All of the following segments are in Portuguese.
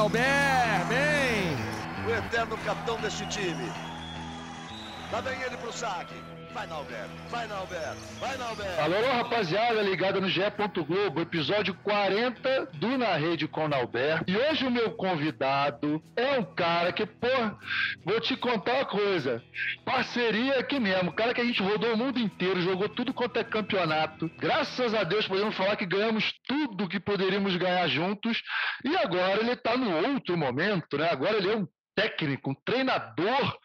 Albert, bem! O eterno capitão deste time. Lá vem ele pro saque. Vai, Nalberto. Vai, Nalberto. Vai, Nalberto. Alô, rapaziada, ligada no GE. Globo, episódio 40 do Na Rede com Nalberto. E hoje o meu convidado é um cara que, pô, vou te contar uma coisa. Parceria aqui mesmo. Cara que a gente rodou o mundo inteiro, jogou tudo quanto é campeonato. Graças a Deus podemos falar que ganhamos tudo que poderíamos ganhar juntos. E agora ele tá no outro momento, né? Agora ele é um técnico, um treinador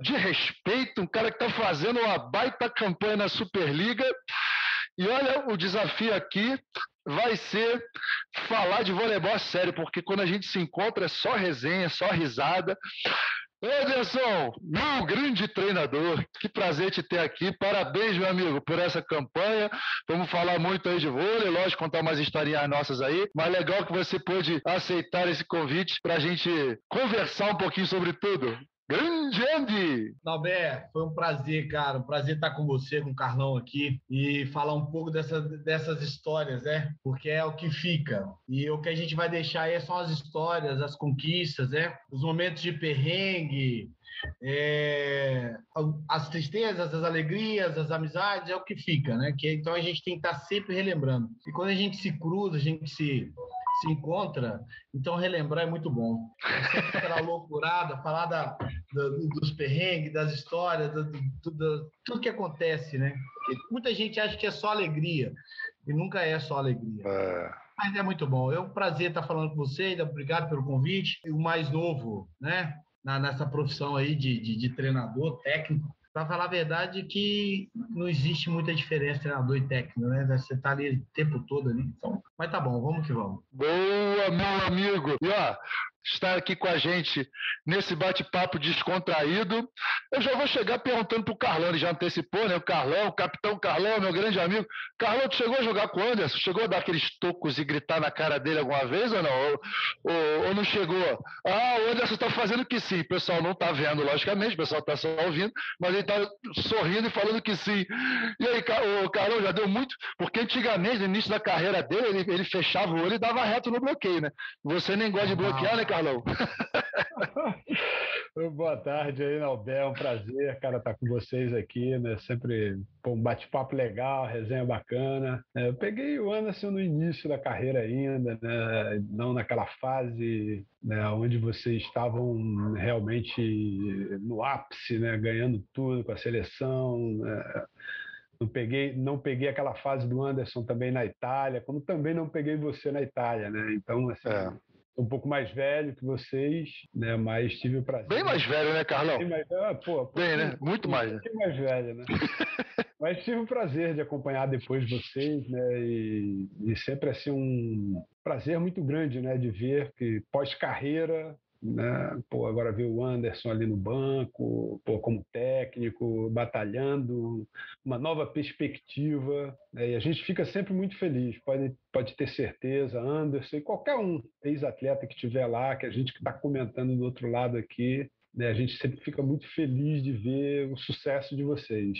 de respeito, um cara que está fazendo uma baita campanha na Superliga. E olha, o desafio aqui vai ser falar de voleibol sério, porque quando a gente se encontra é só resenha, só risada. Ederson, meu grande treinador, que prazer te ter aqui. Parabéns, meu amigo, por essa campanha. Vamos falar muito aí de vôlei, lógico, contar umas historinhas nossas aí. Mas legal que você pôde aceitar esse convite para a gente conversar um pouquinho sobre tudo. Grande Andy! Nalber, foi um prazer, cara. Um prazer estar com você, com o Carlão aqui e falar um pouco dessa, dessas histórias, né? Porque é o que fica. E o que a gente vai deixar aí são as histórias, as conquistas, né? Os momentos de perrengue, é, as tristezas, as alegrias, as amizades, é o que fica, né? Que, então a gente tem que estar sempre relembrando. E quando a gente se cruza, a gente se se encontra, então relembrar é muito bom. Aquela loucurada, falar da, da, dos perrengues, das histórias, do, do, do, tudo que acontece, né? Porque muita gente acha que é só alegria, e nunca é só alegria. É. Mas é muito bom. É um prazer estar falando com você, obrigado pelo convite. O mais novo, né? Na, nessa profissão aí de, de, de treinador técnico, para falar a verdade, que não existe muita diferença treinador e técnico, né? Você tá ali o tempo todo ali. Então, mas tá bom, vamos que vamos. Boa, meu amigo. E ó, estar aqui com a gente nesse bate-papo descontraído. Eu já vou chegar perguntando para o Carlão, ele já antecipou, né? O Carlão, o capitão Carlão, meu grande amigo. Carlão, tu chegou a jogar com o Anderson? Chegou a dar aqueles tocos e gritar na cara dele alguma vez ou não? Ou, ou, ou não chegou? Ah, o Anderson está fazendo que sim. O pessoal não está vendo, logicamente, o pessoal está só ouvindo, mas ele está sorrindo e falando que sim. E aí, o Carlão já deu muito, porque antigamente, no início da carreira dele, ele, ele fechava o olho e dava reto no bloqueio, né? Você nem gosta de bloquear, né, Carlão? Carlão. Boa tarde aí, Nobel. É um prazer, cara, estar com vocês aqui, né? Sempre pô, um bate-papo legal, resenha bacana. É, eu peguei o Anderson no início da carreira ainda, né? Não naquela fase né, onde vocês estavam realmente no ápice, né? Ganhando tudo com a seleção, né? Não peguei, não peguei aquela fase do Anderson também na Itália, como também não peguei você na Itália, né? Então, assim, é um pouco mais velho que vocês, né? Mas tive o prazer. Bem mais velho, né, Carlão? Bem mais, ah, pô, pô, Bem, né? Muito mais. Né? mais velho, né? Mas tive o prazer de acompanhar depois vocês, né? E, e sempre assim um prazer muito grande, né? De ver que pós-carreira né? Pô, agora ver o Anderson ali no banco, pô, como técnico, batalhando, uma nova perspectiva, né? e a gente fica sempre muito feliz, pode, pode ter certeza, Anderson e qualquer um ex-atleta que estiver lá, que a gente que está comentando do outro lado aqui, né? a gente sempre fica muito feliz de ver o sucesso de vocês.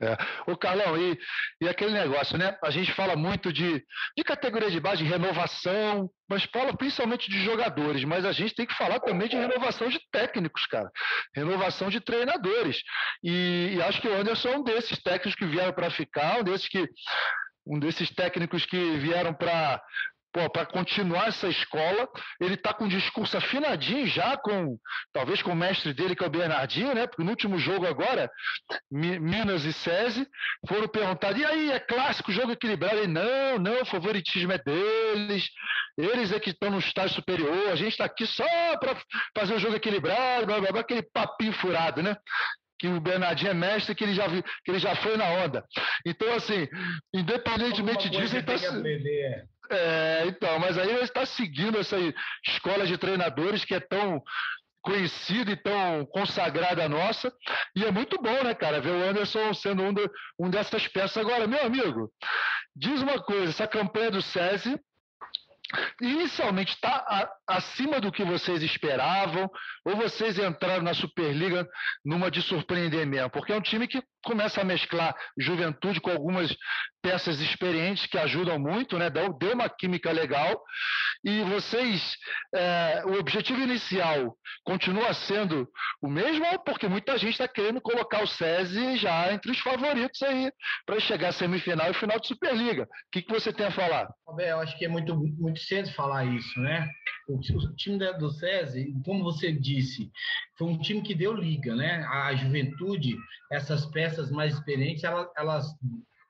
É. O Carlão, e, e aquele negócio, né? A gente fala muito de, de categoria de base, de renovação, mas fala principalmente de jogadores, mas a gente tem que falar também de renovação de técnicos, cara. Renovação de treinadores. E, e acho que o Anderson é um desses técnicos que vieram para ficar, um desses que um desses técnicos que vieram para para continuar essa escola. Ele está com um discurso afinadinho já, com talvez com o mestre dele, que é o Bernardinho, né? Porque no último jogo agora, Minas e SESI foram perguntar: e aí, é clássico, jogo equilibrado? Ele, não, não, o favoritismo é deles, eles é que estão no estágio superior, a gente está aqui só para fazer o jogo equilibrado, blá, blá, blá, aquele papinho furado, né? que o Bernardinho é mestre, que ele já, que ele já foi na onda. Então, assim, independentemente disso, ele está. É, então, mas aí está seguindo essa escola de treinadores que é tão conhecida e tão consagrada nossa. E é muito bom, né, cara, ver o Anderson sendo um, de, um dessas peças. Agora, meu amigo, diz uma coisa: essa campanha do SESI inicialmente está acima do que vocês esperavam, ou vocês entraram na Superliga numa de surpreender mesmo? Porque é um time que começa a mesclar juventude com algumas peças experientes que ajudam muito, né? Deu, deu uma química legal. E vocês, é, o objetivo inicial continua sendo o mesmo, porque muita gente está querendo colocar o SESI já entre os favoritos aí para chegar à semifinal e final de Superliga. O que, que você tem a falar? Eu acho que é muito, muito cedo falar isso, né? O, time do SESI, como você disse, foi um time que deu liga, né? A juventude, essas peças mais experientes, elas, elas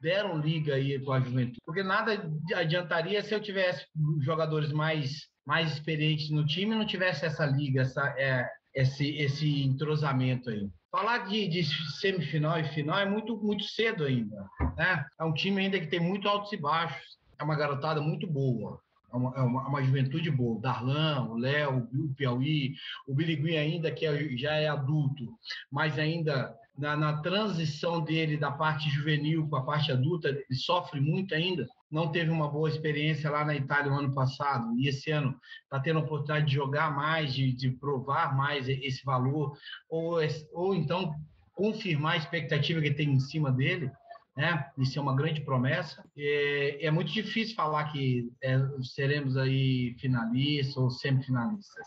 deram liga aí com a juventude. Porque nada adiantaria se eu tivesse jogadores mais, mais experientes no time e não tivesse essa liga, essa, é, esse, esse entrosamento aí. Falar de, de, semifinal e final é muito, muito cedo ainda. Né? É um time ainda que tem muito altos e baixos. É uma garotada muito boa. É uma, é uma, é uma juventude boa. O Darlan, o Léo, o Piauí, o Birigui ainda, que é, já é adulto, mas ainda na, na, transição dele da parte juvenil para a parte adulta, ele sofre muito ainda. Não teve uma boa experiência lá na Itália no ano passado, e esse ano está tendo a oportunidade de jogar mais, de, de provar mais esse valor, ou, ou então confirmar a expectativa que tem em cima dele né? Isso é uma grande promessa. É, é muito difícil falar que é, seremos aí finalistas ou semifinalistas.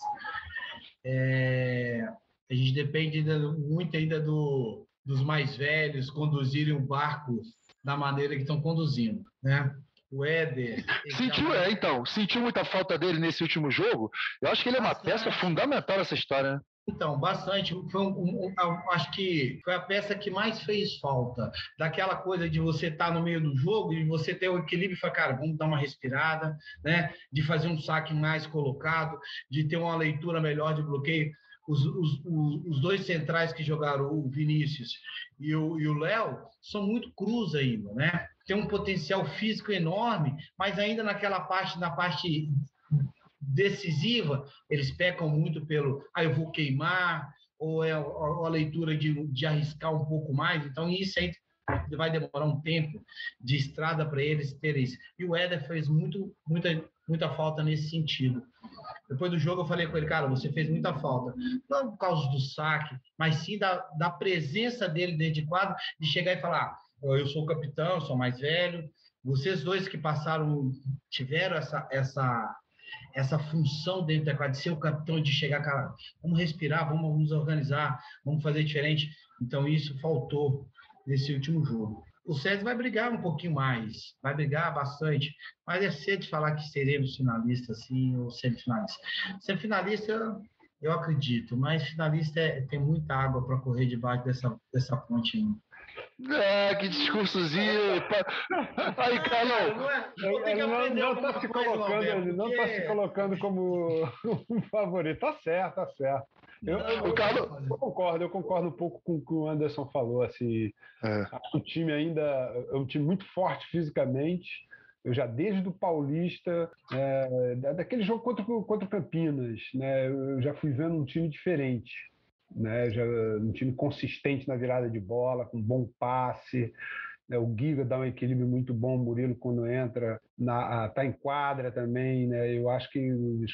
É, a gente depende ainda, muito ainda do, dos mais velhos conduzirem o barco da maneira que estão conduzindo, né? O Éder. Sentiu, é, então, sentiu muita falta dele nesse último jogo. Eu acho que ele é uma peça fundamental nessa história, né? Então, bastante. Foi um, um, um, acho que foi a peça que mais fez falta. Daquela coisa de você estar tá no meio do jogo e você ter o equilíbrio e falar, cara, vamos dar uma respirada, né? De fazer um saque mais colocado, de ter uma leitura melhor de bloqueio. Os, os, os dois centrais que jogaram, o Vinícius e o Léo, são muito cruz ainda, né? Tem um potencial físico enorme, mas ainda naquela parte, na parte decisiva, eles pecam muito pelo, ah, eu vou queimar, ou é a, leitura de, de arriscar um pouco mais. Então, isso aí vai demorar um tempo de estrada para eles terem isso. E o Éder fez muito, muita, muita falta nesse sentido. Depois do jogo, eu falei com ele, cara, você fez muita falta. Não por causa do saque, mas sim da, da presença dele dentro de quadro, de chegar e falar: eu sou o capitão, eu sou mais velho. Vocês dois que passaram, tiveram essa, essa essa função dentro da quadra, de ser o capitão, de chegar, cara, vamos respirar, vamos nos organizar, vamos fazer diferente. Então, isso faltou nesse último jogo. O César vai brigar um pouquinho mais, vai brigar bastante, mas é cedo de falar que seremos finalistas, sim, ou semifinalistas. Semifinalista, eu acredito, mas finalista é, tem muita água para correr debaixo dessa, dessa ponte ainda. Ah, que discursozinho. Aí, Carlão. Ele não está se colocando, ele não está se colocando como um favorito. Tá certo, tá certo. Eu, eu, eu, eu, concordo, eu concordo um pouco com o que o Anderson falou. Assim, é. O time ainda é um time muito forte fisicamente. Eu já desde o Paulista, é, daquele jogo contra, contra o Campinas, né, eu já fui vendo um time diferente né? Já um time consistente na virada de bola, com bom passe. Né? O Giga dá um equilíbrio muito bom, o Murilo quando entra na tá em quadra também, né? Eu acho que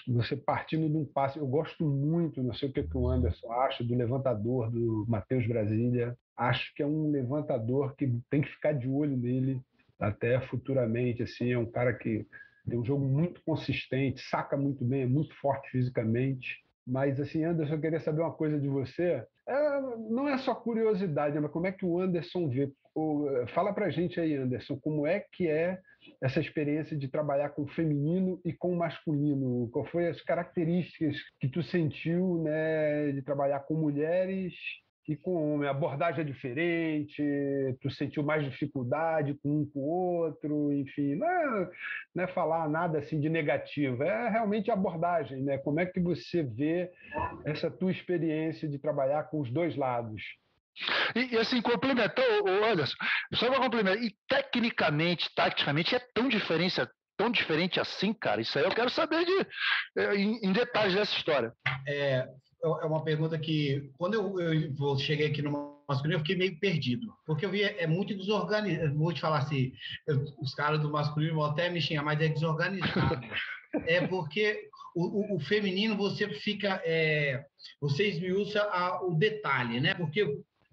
você partindo de um passe, eu gosto muito, não sei o que, que o Anderson acha do levantador do Matheus Brasília. Acho que é um levantador que tem que ficar de olho nele até futuramente, assim, é um cara que tem um jogo muito consistente, saca muito bem, é muito forte fisicamente. Mas, assim, Anderson, eu queria saber uma coisa de você. É, não é só curiosidade, mas como é que o Anderson vê? O, fala pra gente aí, Anderson, como é que é essa experiência de trabalhar com o feminino e com o masculino? Qual foi as características que tu sentiu, né, de trabalhar com mulheres e com a abordagem é diferente, tu sentiu mais dificuldade com um com o outro, enfim, não é, não é falar nada assim de negativo, é realmente a abordagem, né? Como é que você vê essa tua experiência de trabalhar com os dois lados? E, e assim, complementou, Anderson, só para complementar, e tecnicamente, taticamente, é tão diferença tão diferente assim, cara? Isso aí eu quero saber de, eh, em, em detalhes dessa história. É, é uma pergunta que, quando eu, eu cheguei aqui no masculino, eu fiquei meio perdido. Porque eu vi, é muito desorganizado. Vou te falar assim, eu, os caras do masculino vão até me xingar, mas é desorganizado. É porque o, o, o feminino você fica. É, você esmiuça a, o detalhe, né? Porque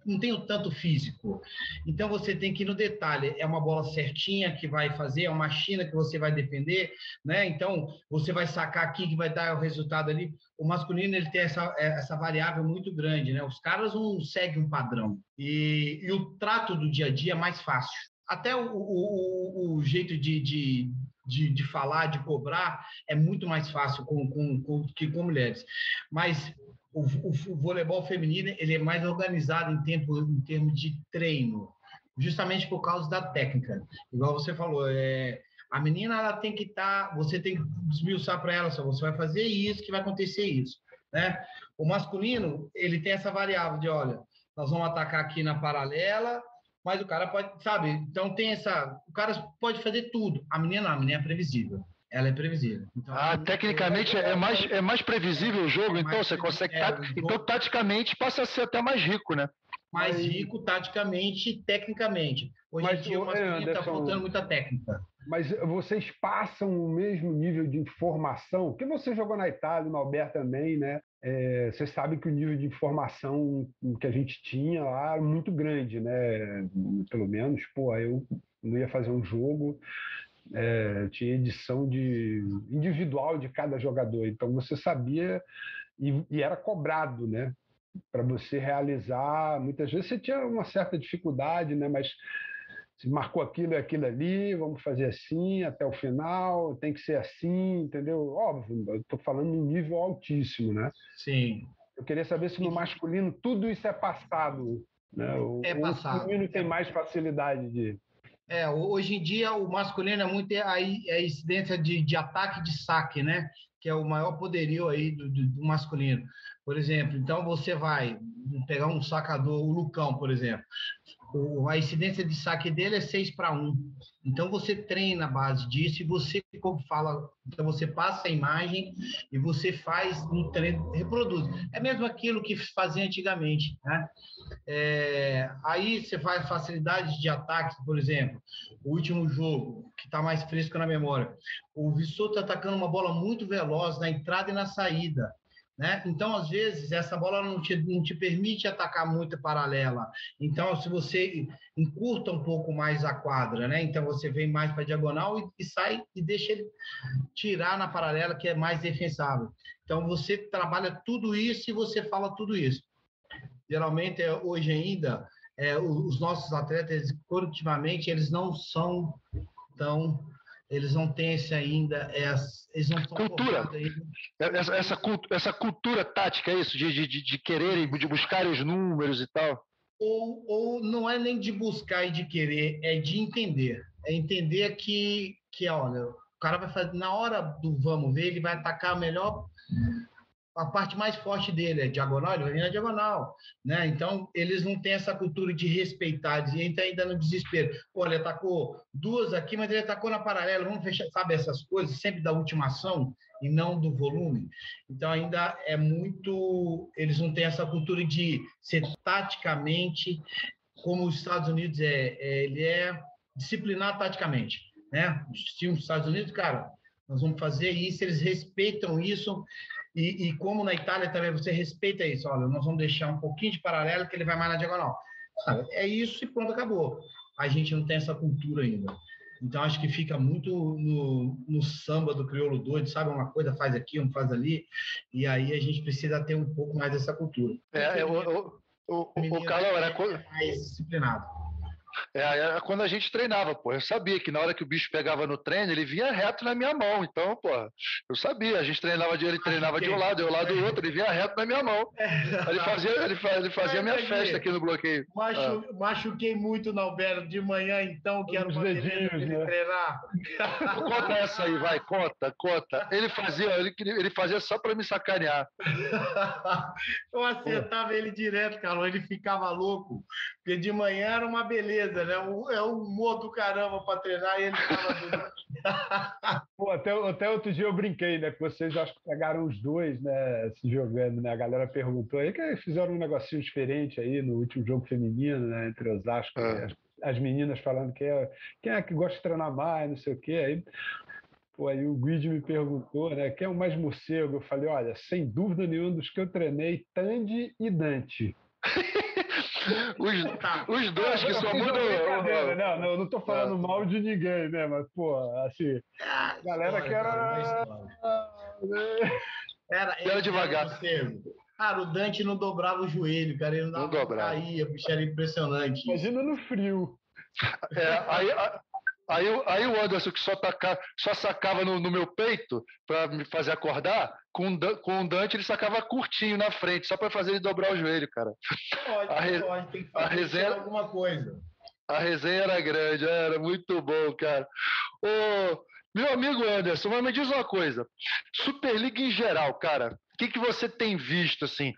não tenho tanto físico. Então você tem que ir no detalhe. É uma bola certinha que vai fazer, é uma China que você vai defender, né? Então você vai sacar aqui que vai dar o resultado ali. O masculino ele tem essa, essa variável muito grande, né? Os caras não seguem um padrão. E, e o trato do dia a dia é mais fácil. Até o, o, o jeito de, de, de, de, falar, de cobrar, é muito mais fácil com, com, com, que com mulheres. Mas o, o, o, voleibol feminino ele é mais organizado em, tempo, em termos de treino, justamente por causa da técnica. Igual você falou, é, a menina ela tem que estar, tá, você tem que desmiuçar para ela, só você vai fazer isso, que vai acontecer isso, né? O masculino ele tem essa variável de, olha, nós vamos atacar aqui na paralela, mas o cara pode, sabe? Então tem essa, o cara pode fazer tudo. A menina, a menina é previsível ela é previsível. Então, ah, tecnicamente é, mais, é mais previsível o jogo, é então você consegue. É, então, taticamente passa a ser até mais rico, né? Mais mas... rico taticamente e tecnicamente. Hoje mas, em dia o masculino está faltando muita técnica. Mas vocês passam o mesmo nível de informação? Porque você jogou na Itália, no Alberto também, né? É, você sabe que o nível de informação que a gente tinha lá era muito grande, né? Pelo menos, pô, eu não ia fazer um jogo é, tinha edição de individual de cada jogador. Então você sabia e, e era cobrado, né? Para você realizar, muitas vezes você tinha uma certa dificuldade, né? Mas se marcou aquilo e aquilo ali, vamos fazer assim até o final, tem que ser assim, entendeu? Óbvio, estou falando num nível altíssimo, né? Sim. Eu queria saber se no masculino tudo isso é passado, né? O, é passado. O feminino tem mais facilidade de é, hoje em dia o masculino é muito a, a incidência de, de ataque e de saque, né? Que é o maior poderio aí do, do, do masculino. Por exemplo, então você vai pegar um sacador, o Lucão, por exemplo. A incidência de saque dele é 6 para 1. Então você treina a base disso e você, como fala, então você passa a imagem e você faz um treino, reproduz. É mesmo aquilo que fazia antigamente. Né? É, aí você faz facilidade de ataque, por exemplo, o último jogo, que está mais fresco na memória. O Vissoto atacando uma bola muito veloz na entrada e na saída. Né? Então, às vezes, essa bola não te, não te permite atacar muito paralela. Então, se você encurta um pouco mais a quadra, né? então você vem mais para diagonal e, e, sai e deixa ele tirar na paralela, que é mais defensável. Então, você trabalha tudo isso e você fala tudo isso. Geralmente, é, hoje ainda, é, os nossos atletas, coletivamente, eles não são tão eles não têm esse ainda, eles não cultura. Essa, essa, essa, cultura tática, é isso? De, de, de quererem, de buscarem os números e tal? Ou, ou não é nem de buscar e de querer, é de entender. É entender que, que olha, o cara vai fazer, na hora do vamos ver, ele vai atacar melhor a parte mais forte dele é diagonal, ele vai vir na diagonal, né? Então, eles não têm essa cultura de respeitar, de entrar ainda no desespero. Pô, ele atacou duas aqui, mas ele atacou na paralela, vamos fechar, sabe essas coisas, sempre da última ação e não do volume. Então, ainda é muito, eles não têm essa cultura de ser taticamente, como os Estados Unidos é, é ele é disciplinado taticamente, né? Os Estados Unidos, cara, nós vamos fazer isso, eles respeitam isso, e, e, como na Itália também você respeita isso, olha, nós vamos deixar um pouquinho de paralelo que ele vai mais na diagonal. Sabe? É isso e pronto, acabou. A gente não tem essa cultura ainda. Então, acho que fica muito no, no samba do crioulo doido, sabe? Uma coisa faz aqui, um faz ali. E aí a gente precisa ter um pouco mais dessa cultura. É, o, o, o, o Carlão era é mais disciplinado. É, quando a gente treinava, pô. Eu sabia que na hora que o bicho pegava no treino, ele vinha reto na minha mão. Então, pô, eu sabia. A gente treinava de ele treinava de um lado, eu lá do outro, ele vinha reto na minha mão. Ele fazia, ele fazia, ele fazia a minha festa aqui no bloqueio. Machu, ah. Machuquei muito no Alberto de manhã, então, que era uma ele né? treinar. Conta essa aí, vai, conta, conta. Ele fazia, ele, ele fazia só para me sacanear. eu acertava ele direto, Carlos, ele ficava louco. Porque de manhã era uma beleza, né? É um humor do caramba para treinar e ele tava. Pô, até, até outro dia eu brinquei, né? Que vocês acho que pegaram os dois, né? Se jogando, né? A galera perguntou aí que fizeram um negocinho diferente aí no último jogo feminino, né? Entre Osasco ah. e as, as meninas falando que é, quem é que gosta de treinar mais, não sei o quê. Aí Pô, aí o Guide me perguntou, né? Quem é o mais morcego? Eu falei, olha, sem dúvida nenhuma dos que eu treinei, Tandy e Dante. os, tá. os dois que só mudam. Não, não, não tô falando ah. mal de ninguém, né? Mas, pô, assim, ah, galera história, que era. Cara, era, era devagar. Cara, o Dante não dobrava o joelho, cara. Ele não, não dobrava. caía, bicho, era impressionante. Imagina no frio. É, aí, Aí, aí o Anderson, que só, taca, só sacava no, no meu peito para me fazer acordar, com, com o Dante ele sacava curtinho na frente, só para fazer ele dobrar o joelho, cara. Pode, a re, pode, tem que fazer a resenha, alguma coisa. A resenha era grande, era muito bom, cara. Ô, meu amigo Anderson, mas me diz uma coisa. Superliga em geral, cara, o que, que você tem visto assim?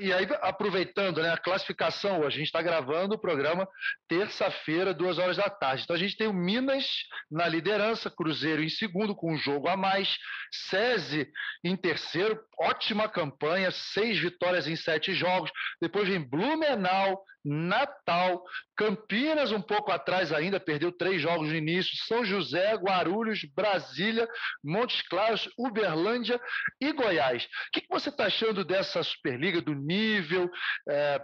E aí, aproveitando né, a classificação, a gente está gravando o programa terça-feira, duas horas da tarde. Então a gente tem o Minas na liderança, Cruzeiro em segundo, com um jogo a mais, SESI em terceiro, ótima campanha, seis vitórias em sete jogos. Depois vem Blumenau, Natal, Campinas um pouco atrás ainda, perdeu três jogos no início, São José, Guarulhos, Brasília, Montes Claros, Uberlândia e Goiás. O que, você está achando dessa Superliga, do nível? É,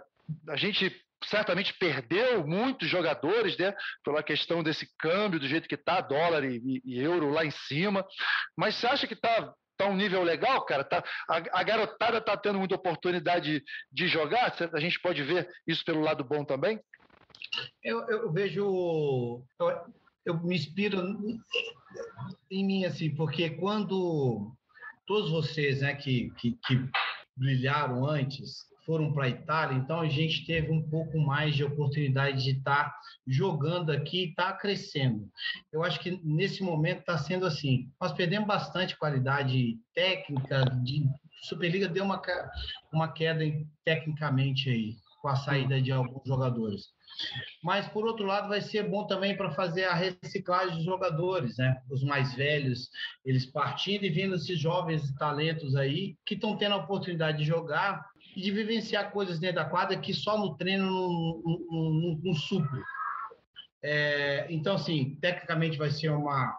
a gente certamente perdeu muitos jogadores, né, pela questão desse câmbio, do jeito que está, dólar e, e, euro lá em cima. Mas você acha que está tá um nível legal, cara? Tá, a, a garotada está tendo muita oportunidade de jogar? A gente pode ver isso pelo lado bom também? Eu, eu vejo. Eu, eu me inspiro em mim, assim, porque quando todos vocês né, que, que, que brilharam antes foram para a Itália, então a gente teve um pouco mais de oportunidade de estar tá jogando aqui e estar tá crescendo. Eu acho que nesse momento está sendo assim. Nós perdemos bastante qualidade técnica, de Superliga deu uma, uma queda tecnicamente aí, com a saída de alguns jogadores. Mas, por outro lado, vai ser bom também para fazer a reciclagem dos jogadores, né? Os mais velhos, eles partindo e vindo esses jovens talentos aí, que estão tendo a oportunidade de jogar e de vivenciar coisas dentro da quadra que só no treino não, não, não, não supre. É, então, assim, tecnicamente vai ser uma,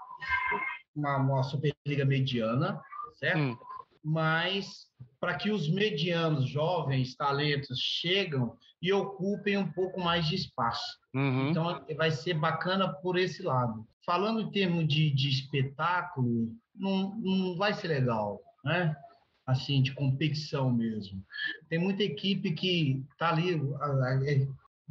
uma, uma Superliga mediana, certo? Hum. Mas para que os medianos, jovens, talentos chegam e ocupem um pouco mais de espaço. Uhum. Então, vai ser bacana por esse lado. Falando em termos de, de espetáculo, não, não vai ser legal, né? Assim, de competição mesmo. Tem muita equipe que está ali, é,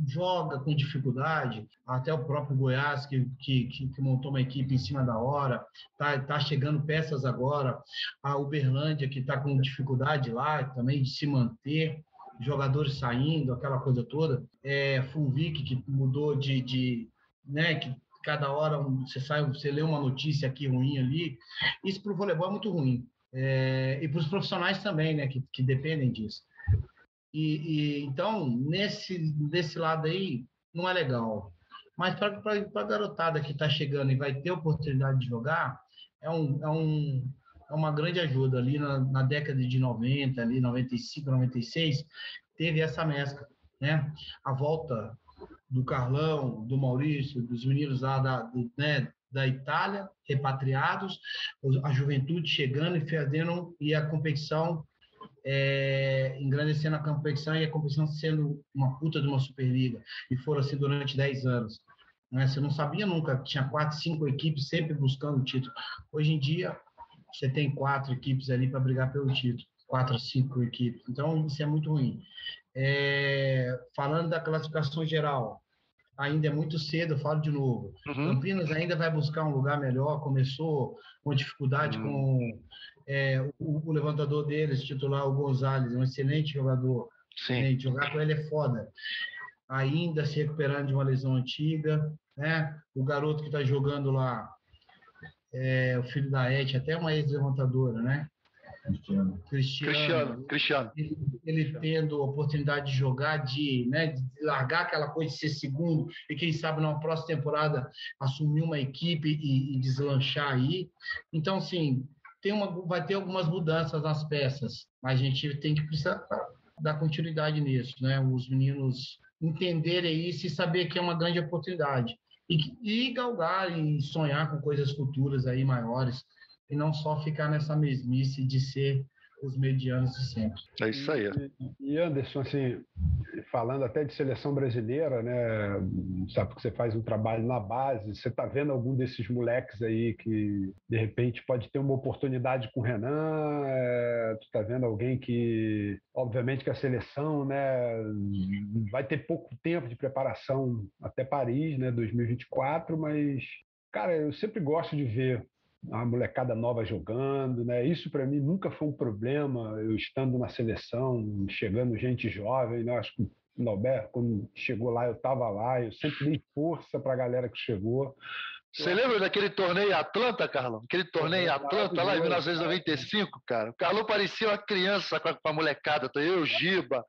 joga com dificuldade, até o próprio Goiás, que, que, que montou uma equipe em cima da hora, está tá chegando peças agora, a Uberlândia, que está com dificuldade lá também de se manter, jogadores saindo, aquela coisa toda, é, Fulvic, que mudou de, de né, que cada hora você sai, você lê uma notícia aqui ruim ali, isso para o voleibol é muito ruim é, e para os profissionais também, né, que, que dependem disso. E, e, então nesse desse lado aí não é legal, mas para a garotada que está chegando e vai ter oportunidade de jogar é um, é um é uma grande ajuda ali na, na década de 90, ali 95, 96 teve essa mescla, né? A volta do Carlão, do Maurício, dos meninos lá da, né, da Itália, repatriados, a juventude chegando e fazendo e a competição é, engrandecendo a competição e a competição sendo uma puta de uma Superliga. E foram assim durante 10 anos. Né? Você não sabia nunca, tinha quatro, cinco equipes sempre buscando o título. Hoje em dia, você tem quatro equipes ali para brigar pelo título. Quatro, cinco equipes. Então, isso é muito ruim. É, falando da classificação geral, ainda é muito cedo, eu falo de novo. Uhum. Campinas ainda vai buscar um lugar melhor, começou com dificuldade uhum. com é, o, o, levantador deles, titular o Gonzalez, um excelente jogador. Sim. Excelente. Jogar com ele é foda. Ainda se recuperando de uma lesão antiga, né? O garoto que está jogando lá, é, o filho da Et, até uma ex-levantadora, né? Cristiano. Cristiano. Cristiano. Ele, ele, tendo a oportunidade de jogar, de, né, de largar aquela coisa de ser segundo e quem sabe numa próxima temporada assumir uma equipe e, e deslanchar aí. Então, assim, tem uma, vai ter algumas mudanças nas peças, mas a gente tem que precisar dar continuidade nisso, né? Os meninos entenderem isso e saber que é uma grande oportunidade. E, e galgar e sonhar com coisas futuras aí maiores e não só ficar nessa mesmice de ser os medianos de sempre. É isso aí. E, Anderson, assim, falando até de seleção brasileira, né? Sabe que você faz um trabalho na base, você está vendo algum desses moleques aí que de repente pode ter uma oportunidade com o Renan? É, tu está vendo alguém que, obviamente, que a seleção, né, vai ter pouco tempo de preparação até Paris, né, 2024, mas cara, eu sempre gosto de ver a molecada nova jogando, né? Isso para mim nunca foi um problema. Eu estando na seleção, chegando gente jovem, né? Acho que Norberto, quando chegou lá, eu estava lá, eu sempre dei força para a galera que chegou. Você lembra daquele torneio em Atlanta, Carlão? Aquele torneio em Atlanta, lá em 1995, cara. O Carlão parecia uma criança com a, com a molecada. Eu, Giba,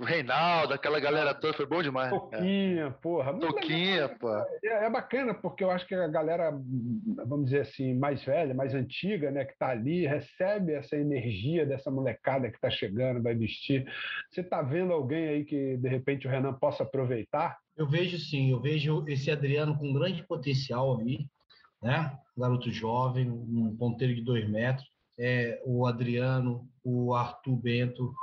o Reinaldo, aquela galera toda. Foi bom demais. Toquinha, é. porra. Toquinha, pô. É, é, bacana, porque eu acho que a galera, vamos dizer assim, mais velha, mais antiga, né, que tá ali, recebe essa energia dessa molecada que tá chegando, vai vestir. Você tá vendo alguém aí que, de repente, o Renan possa aproveitar? Eu vejo sim, eu vejo esse Adriano com grande potencial ali, né? Garoto jovem, um ponteiro de dois metros. É, o Adriano, o Arthur Bento.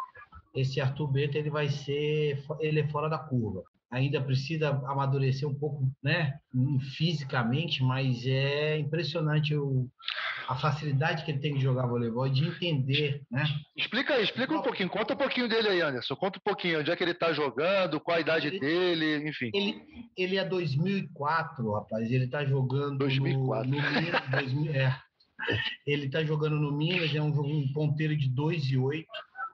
Esse Arthur Bento ele vai ser, ele é fora da curva ainda precisa amadurecer um pouco, né, fisicamente, mas é impressionante o, a facilidade que ele tem de jogar voleibol e de entender, né? Explica aí, explica um pouquinho, conta um pouquinho dele aí, Anderson, conta um pouquinho onde é que ele está jogando, qual a idade ele, dele, enfim. Ele, ele é 2004, rapaz, ele está jogando 2004. No, no 2000, é, ele está jogando no Minas, é um, um ponteiro de 2 e 8,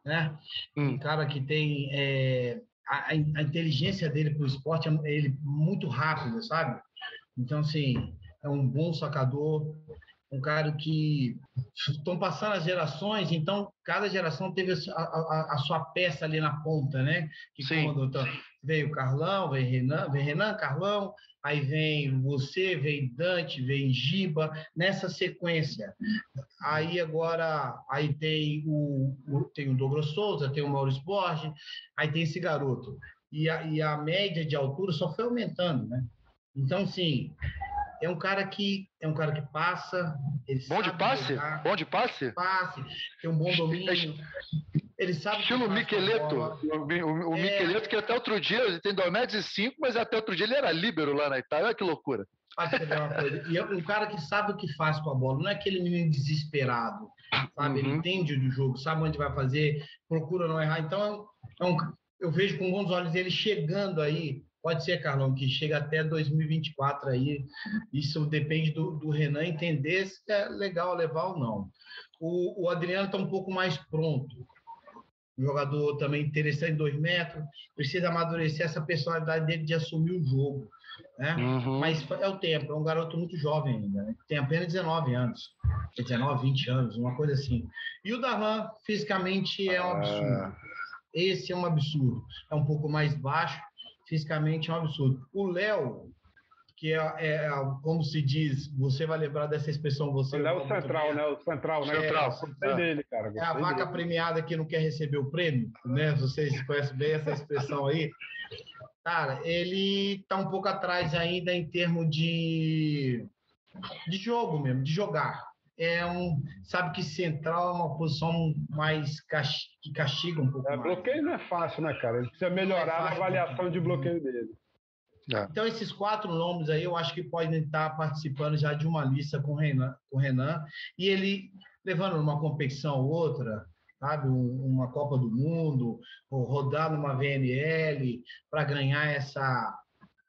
né? Hum. Um cara que tem é, a, a, inteligência dele para o esporte é ele muito rápido, sabe? Então, assim, é um bom sacador, um cara que estão passando as gerações, então cada geração teve a, a, a sua peça ali na ponta, né? Que Sim. Então, veio Carlão, veio Renan, vem Renan, Carlão, aí vem você, vem Dante, vem Giba, nessa sequência. Aí agora, aí tem o, tem o Douglas Souza, tem o Maurício Borges, aí tem esse garoto. E a, e a média de altura só foi aumentando, né? Então, sim, é um cara que é um cara que passa. bom de passe? Jogar, bom de passe? Passe, tem um bom domínio. Ele sabe. Estilo Miqueleto. O, o, o é... Miqueleto, que até outro dia, ele tem 2,5 metros, e cinco, mas até outro dia ele era líbero lá na Itália. Olha que loucura. E é um cara que sabe o que faz com a bola, não é aquele menino desesperado, sabe? Uhum. Ele entende do jogo, sabe onde vai fazer, procura não errar. Então, é um, eu vejo com bons olhos ele chegando aí Pode ser, Carlão, que chega até 2024 aí. Isso depende do, do Renan entender se é legal levar ou não. O, o Adriano está um pouco mais pronto. Um jogador também interessante, dois metros. Precisa amadurecer essa personalidade dele de assumir o jogo. Né? Uhum. Mas é o tempo, é um garoto muito jovem ainda, né? tem apenas 19 anos, 19, 20 anos, uma coisa assim. E o Darlan, fisicamente, é um absurdo. Ah. Esse é um absurdo. É um pouco mais baixo, fisicamente é um absurdo. O Léo, que é, é, como se diz, você vai lembrar dessa expressão, você. O Léo Central, né? O Central, né? Central. É, dele, cara. É a vaca dele. premiada que não quer receber o prêmio, né? Vocês conhecem bem essa expressão aí. Cara, ele tá um pouco atrás ainda em termos de, de jogo mesmo, de jogar é um. Sabe que central é uma posição mais que castiga um pouco é, mais. Bloqueio não é fácil, né, cara? Ele precisa melhorar é a avaliação de bloqueio dele. É. Então, esses quatro nomes aí, eu acho que podem estar participando já de uma lista com o Renan, com o Renan e ele levando uma competição ou outra, sabe, uma Copa do Mundo, ou rodar numa VNL para ganhar essa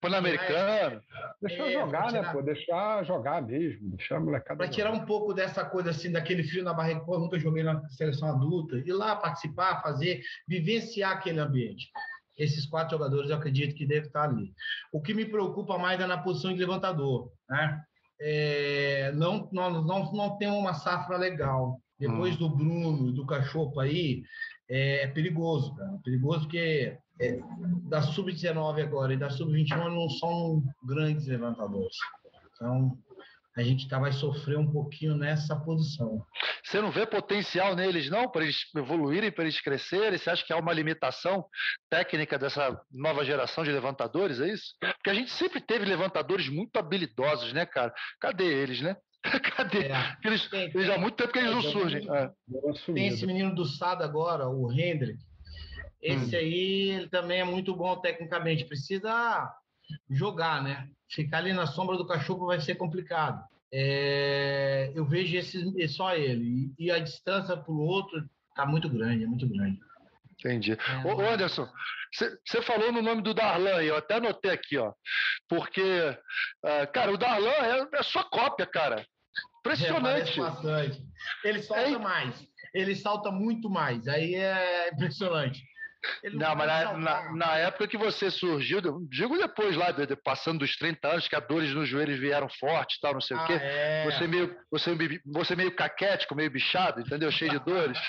Pan-Americano. Deixar é, jogar, né, tirar... né, pô? Deixar jogar mesmo, deixar a molecada. Para tirar um pouco dessa coisa assim, daquele frio na barriga, pô, nunca joguei na seleção adulta, ir lá participar, fazer, vivenciar aquele ambiente. Esses quatro jogadores eu acredito que devem estar ali. O que me preocupa mais é na posição de levantador, né? É, não, não, não, não tem uma safra legal. Depois hum. do Bruno, do Cachorro aí, é, é perigoso, cara. É perigoso porque é, da sub-19 agora e da sub-21 não são grandes levantadores. Então, a gente tá, vai sofrer um pouquinho nessa posição. Você não vê potencial neles, não, para eles evoluírem, para eles crescerem? Você acha que há uma limitação técnica dessa nova geração de levantadores, é isso? Porque a gente sempre teve levantadores muito habilidosos, né, cara? Cadê eles, né? Cadê? É. Eles, tem, eles, há muito tempo que eles não surgem. É. Tem esse menino do Sado agora, o Hendrick. Esse hum. aí ele também é muito bom tecnicamente. Precisa jogar, né? Ficar ali na sombra do cachorro vai ser complicado. É, eu vejo esse, só ele. E, a distância para o outro está muito grande, é muito grande. Entendi. É, Ô, Anderson, você falou no nome do Darlan, eu até anotei aqui, ó. Porque, uh, cara, o Darlan é, é sua cópia, cara. Impressionante. É, ele solta é... mais. Ele salta muito mais. Aí é impressionante. Não, mas na, na, na, época que você surgiu, digo depois lá, de, de, passando dos 30 anos, que as dores nos joelhos vieram fortes tal, não sei ah, o quê. É. Você, meio, você, você meio caquético, meio bichado, entendeu? Cheio de dores.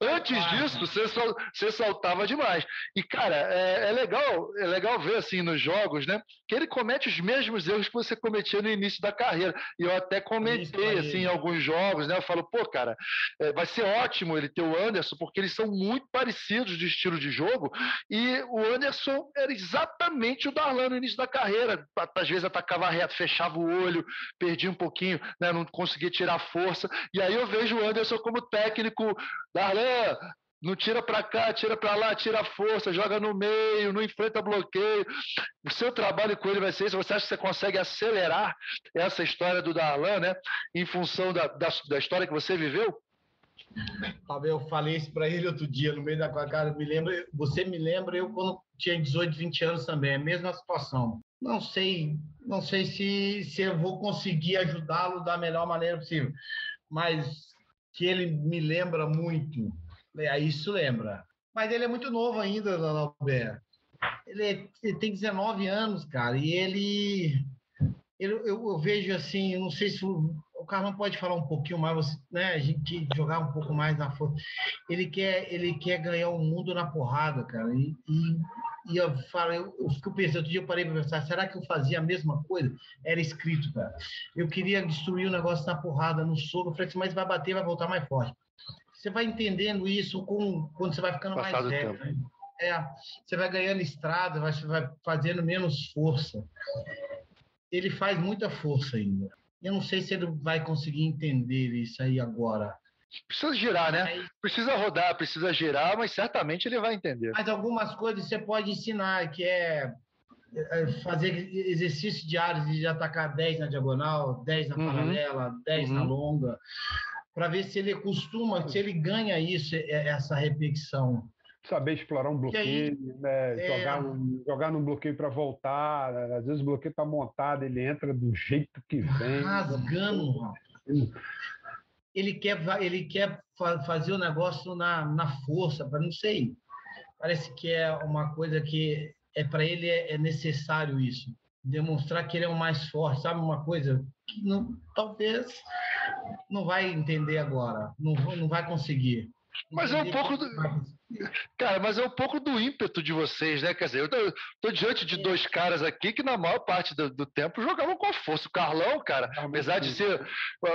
Antes disso, você, sol, você saltava demais. E, cara, é, é, legal, é legal ver assim nos jogos, né? Que ele comete os mesmos erros que você cometia no início da carreira. E eu até comentei assim, em alguns jogos, né? Eu falo, pô, cara, é, vai ser ótimo ele ter o Anderson, porque eles são muito parecidos de estilo de jogo, e o Anderson era exatamente o Darlan no início da carreira. Às vezes atacava reto, fechava o olho, perdia um pouquinho, né, não conseguia tirar força. E aí eu vejo o Anderson como técnico, Darlan, não tira para cá, tira para lá, tira força, joga no meio, não enfrenta bloqueio. O seu trabalho com ele vai ser isso. Você acha que você consegue acelerar essa história do Darlan, né? Em função da, da, da história que você viveu? Eu falei isso para ele outro dia, no meio da cara. Me lembra, você me lembra eu quando tinha 18, 20 anos também, a mesma situação. Não sei, não sei se, se eu vou conseguir ajudá-lo da melhor maneira possível, mas que ele me lembra muito. É, isso lembra. Mas ele é muito novo ainda, Alberto. Ele, é, ele tem 19 anos, cara, e ele, ele eu, eu, vejo assim, não sei se Carlão pode falar um pouquinho mais, né? A gente jogar um pouco mais na força. Ele quer, ele quer ganhar o mundo na porrada, cara. E, e, e eu falo, eu, eu fico pensando, outro dia eu parei para pensar, será que eu fazia a mesma coisa? Era escrito, cara. Eu queria destruir o negócio na porrada, no soco. Eu falei assim, mas vai bater, vai voltar mais forte. Você vai entendendo isso com, quando você vai ficando Passado mais velho. Né? É, você vai ganhando estrada, vai, vai fazendo menos força. Ele faz muita força ainda. Eu não sei se ele vai conseguir entender isso aí agora. Precisa girar, né? Precisa rodar, precisa girar, mas certamente ele vai entender. Mas algumas coisas você pode ensinar, que é, é fazer exercício diário de atacar 10 na diagonal, 10 na uhum. paralela, 10 uhum. na longa, para ver se ele costuma, se ele ganha isso, é, essa repetição saber explorar um bloqueio, né? é... jogar, um, jogar num bloqueio para voltar. Né? Às vezes o bloqueio está montado, ele entra do jeito que vem. Rasgando. Ele quer, ele quer fazer o negócio na, na força, para não sei. Parece que é uma coisa que é para ele é, é, necessário isso, demonstrar que ele é o mais forte, sabe uma coisa que não, talvez não vai entender agora, não, não vai conseguir. Mas é um pouco do... Cara, mas é um pouco do ímpeto de vocês, né? Quer dizer, eu tô, tô diante de dois caras aqui que na maior parte do, do tempo jogavam com a força. O Carlão, cara, apesar de ser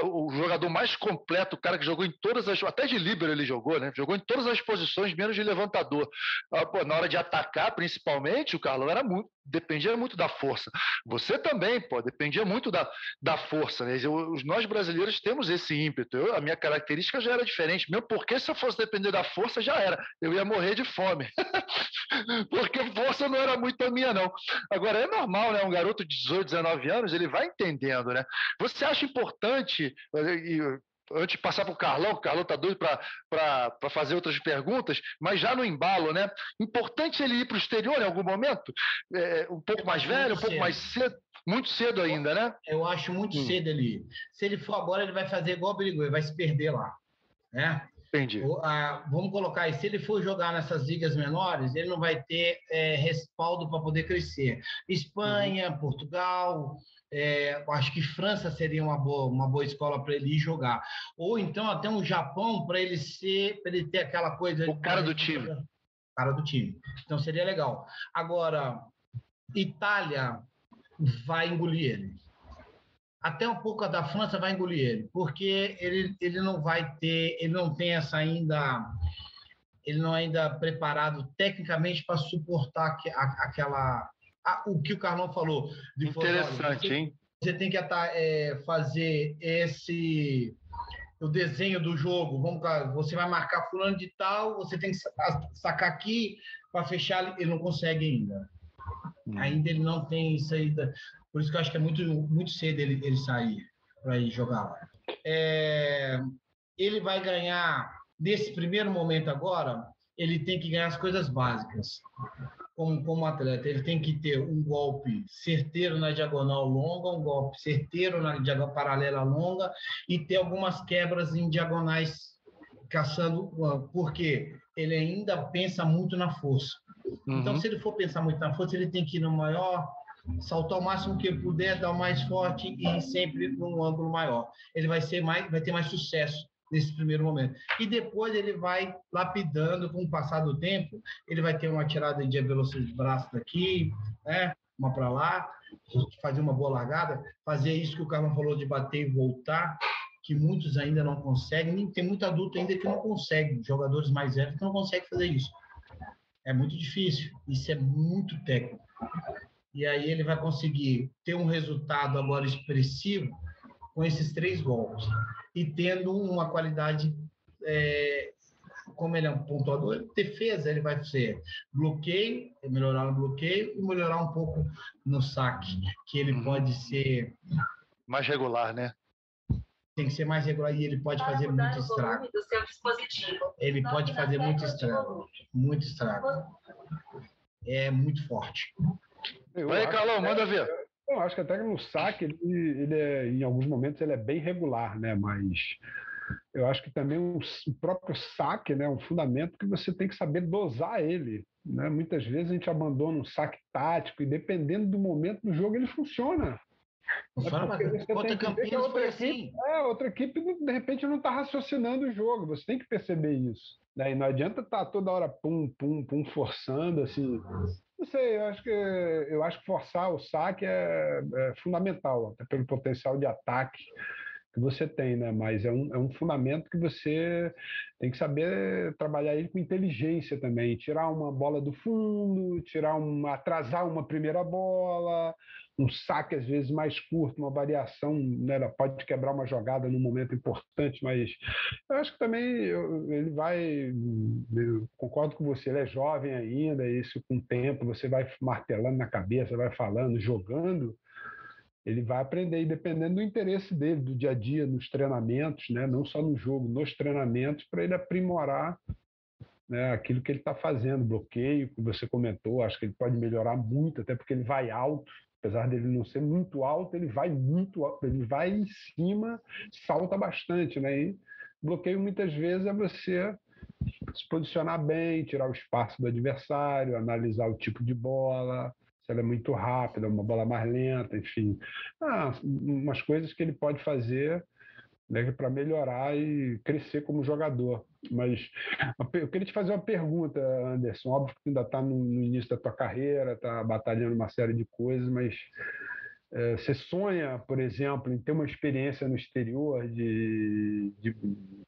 o jogador mais completo, o cara que jogou em todas as. Até de líbero ele jogou, né? Jogou em todas as posições, menos de levantador. Ah, pô, na hora de atacar, principalmente, o Carlão era muito. Dependia muito da força. Você também, pô, dependia muito da, da força. Né? Eu, nós brasileiros temos esse ímpeto. Eu, a minha característica já era diferente. Mesmo porque se eu fosse depender da força, já era eu ia morrer de fome. Porque força não era muito a minha, não. Agora, é normal, né? Um garoto de 18, 19 anos, ele vai entendendo, né? Você acha importante, antes de passar para o Carlão, o Carlão está doido para fazer outras perguntas, mas já no embalo, né? Importante ele ir para o exterior em algum momento? É, um pouco mais velho, um pouco mais cedo? Muito cedo ainda, né? Eu acho muito hum. cedo ele. Se ele for agora, ele vai fazer igual o Birigui, vai se perder lá. Né? Entendi. O, a, vamos colocar aí, se ele for jogar nessas ligas menores, ele não vai ter é, respaldo para poder crescer. Espanha, uhum. Portugal, é, acho que França seria uma boa, uma boa escola para ele ir jogar. Ou então até um Japão para ele ser, para ele ter aquela coisa. O cara do time. Cara do time. Então seria legal. Agora, Itália vai engolir ele até um pouco a da França vai engolir ele, porque ele, ele não vai ter, ele não tem essa ainda, ele não é ainda preparado tecnicamente para suportar aquela, a, o que o Carlão falou. Interessante, hein? você tem que é, fazer esse o desenho do jogo. Vamos, você vai marcar fulano de tal, você tem que sacar aqui para fechar. Ele não consegue ainda. Hum. Ainda ele não tem saída. Por isso que eu acho que é muito, muito cedo ele, ele sair para ir jogar lá. É, ele vai ganhar, nesse primeiro momento agora, ele tem que ganhar as coisas básicas. Como, como atleta, ele tem que ter um golpe certeiro na diagonal longa, um golpe certeiro na diagonal paralela longa e ter algumas quebras em diagonais caçando, porque ele ainda pensa muito na força. Então, uhum. Então, se ele for pensar muito na força, ele tem que ir no maior, saltar o máximo que ele puder, dar o mais forte e sempre num ângulo maior. Ele vai ser mais, vai ter mais sucesso nesse primeiro momento. E depois ele vai lapidando com o passar do tempo, ele vai ter uma tirada de velocidade de braço daqui, né? Uma para lá, fazer uma boa largada, fazer isso que o Carlos falou de bater e voltar, que muitos ainda não conseguem, tem muito adulto ainda que não consegue, jogadores mais velhos que não conseguem fazer isso. É muito difícil, isso é muito técnico. E aí ele vai conseguir ter um resultado agora expressivo com esses três golpes e tendo uma qualidade é, como ele é um pontuador, defesa ele vai ser bloqueio, melhorar no bloqueio e melhorar um pouco no saque, que ele uhum. pode ser mais regular, né? Tem que ser mais regular e ele pode Para fazer muito estrago. Ele Não pode fazer muito estrago, muito estrago. É muito forte. Vai, Carlão, manda ver. Eu acho que até que no saque ele, ele é, em alguns momentos ele é bem regular, né? Mas eu acho que também o, o próprio saque, né, é um fundamento que você tem que saber dosar ele. Né? Muitas vezes a gente abandona um saque tático e dependendo do momento do jogo ele funciona. Funciona, é outra Campinas outra equipe, assim. É, outra equipe de repente não está raciocinando o jogo. Você tem que perceber isso. Né? não adianta estar tá toda hora pum, pum, pum, forçando assim. Não sei, eu acho que eu acho que forçar o saque é, é fundamental, até pelo potencial de ataque que você tem, né? Mas é um, é um fundamento que você tem que saber trabalhar ele com inteligência também, tirar uma bola do fundo, tirar uma, atrasar uma primeira bola, um saque às vezes mais curto, uma variação, né? Ela pode quebrar uma jogada num momento importante, mas eu acho que também ele vai, eu concordo com você, ele é jovem ainda, isso com o tempo você vai martelando na cabeça, vai falando, jogando, ele vai aprender e dependendo do interesse dele, do dia a dia, nos treinamentos, né? não só no jogo, nos treinamentos, para ele aprimorar né, aquilo que ele está fazendo, bloqueio que você comentou, acho que ele pode melhorar muito, até porque ele vai alto, apesar dele não ser muito alto, ele vai muito ele vai em cima, salta bastante, né? E bloqueio muitas vezes é você se posicionar bem, tirar o espaço do adversário, analisar o tipo de bola, se ela é muito rápida, uma bola mais lenta, enfim. Ah, umas coisas que ele pode fazer né, para melhorar e crescer como jogador. Mas eu queria te fazer uma pergunta, Anderson. Óbvio que tu ainda está no, início da tua carreira, está batalhando uma série de coisas, mas é, você sonha, por exemplo, em ter uma experiência no exterior, de, de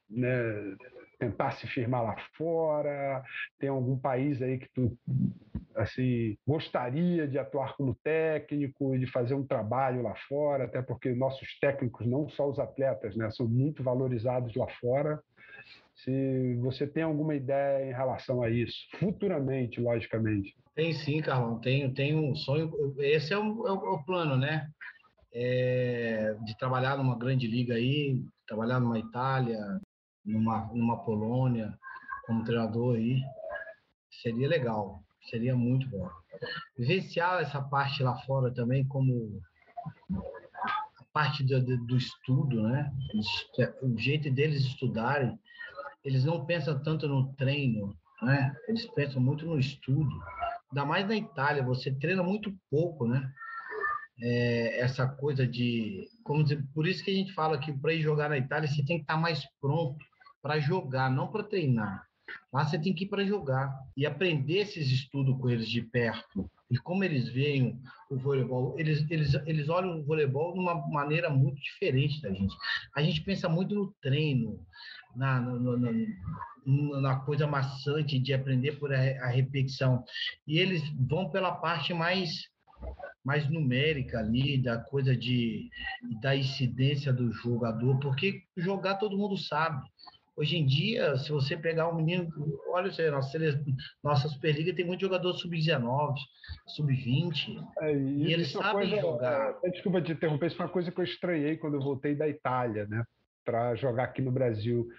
né, tentar se firmar lá fora? Tem algum país aí que tu assim gostaria de atuar como técnico de fazer um trabalho lá fora, até porque nossos técnicos, não só os atletas, né, são muito valorizados lá fora. Se você tem alguma ideia em relação a isso, futuramente, logicamente. Tem sim, Carlão. Tenho, tenho um sonho. Esse é o, é o plano, né? É, de trabalhar numa grande liga aí, trabalhar numa Itália, numa, numa Polônia, como treinador aí, seria legal, seria muito bom. Vivenciar essa parte lá fora também como a parte do, do estudo, né? O jeito deles estudarem, eles não pensam tanto no treino, né? Eles pensam muito no estudo. Ainda mais na Itália, você treina muito pouco, né? É, essa coisa de, como dizer, por isso que a gente fala que para ir jogar na Itália você tem que estar mais pronto para jogar, não para treinar. Lá você tem que ir para jogar e aprender esses estudos com eles de perto. E como eles veem o voleibol, eles, eles, eles olham o voleibol de uma maneira muito diferente da gente. A gente pensa muito no treino, na, na, na, na coisa maçante de aprender por a, a repetição. E eles vão pela parte mais mais numérica ali, da coisa de da incidência do jogador, porque jogar todo mundo sabe. Hoje em dia, se você pegar um menino, olha você, nossa, nossa Superliga tem muito jogador sub-19, sub-20, é, e eles sabem coisa, jogar. É, desculpa te interromper, isso foi uma coisa que eu estranhei quando eu voltei da Itália, né, para jogar aqui no Brasil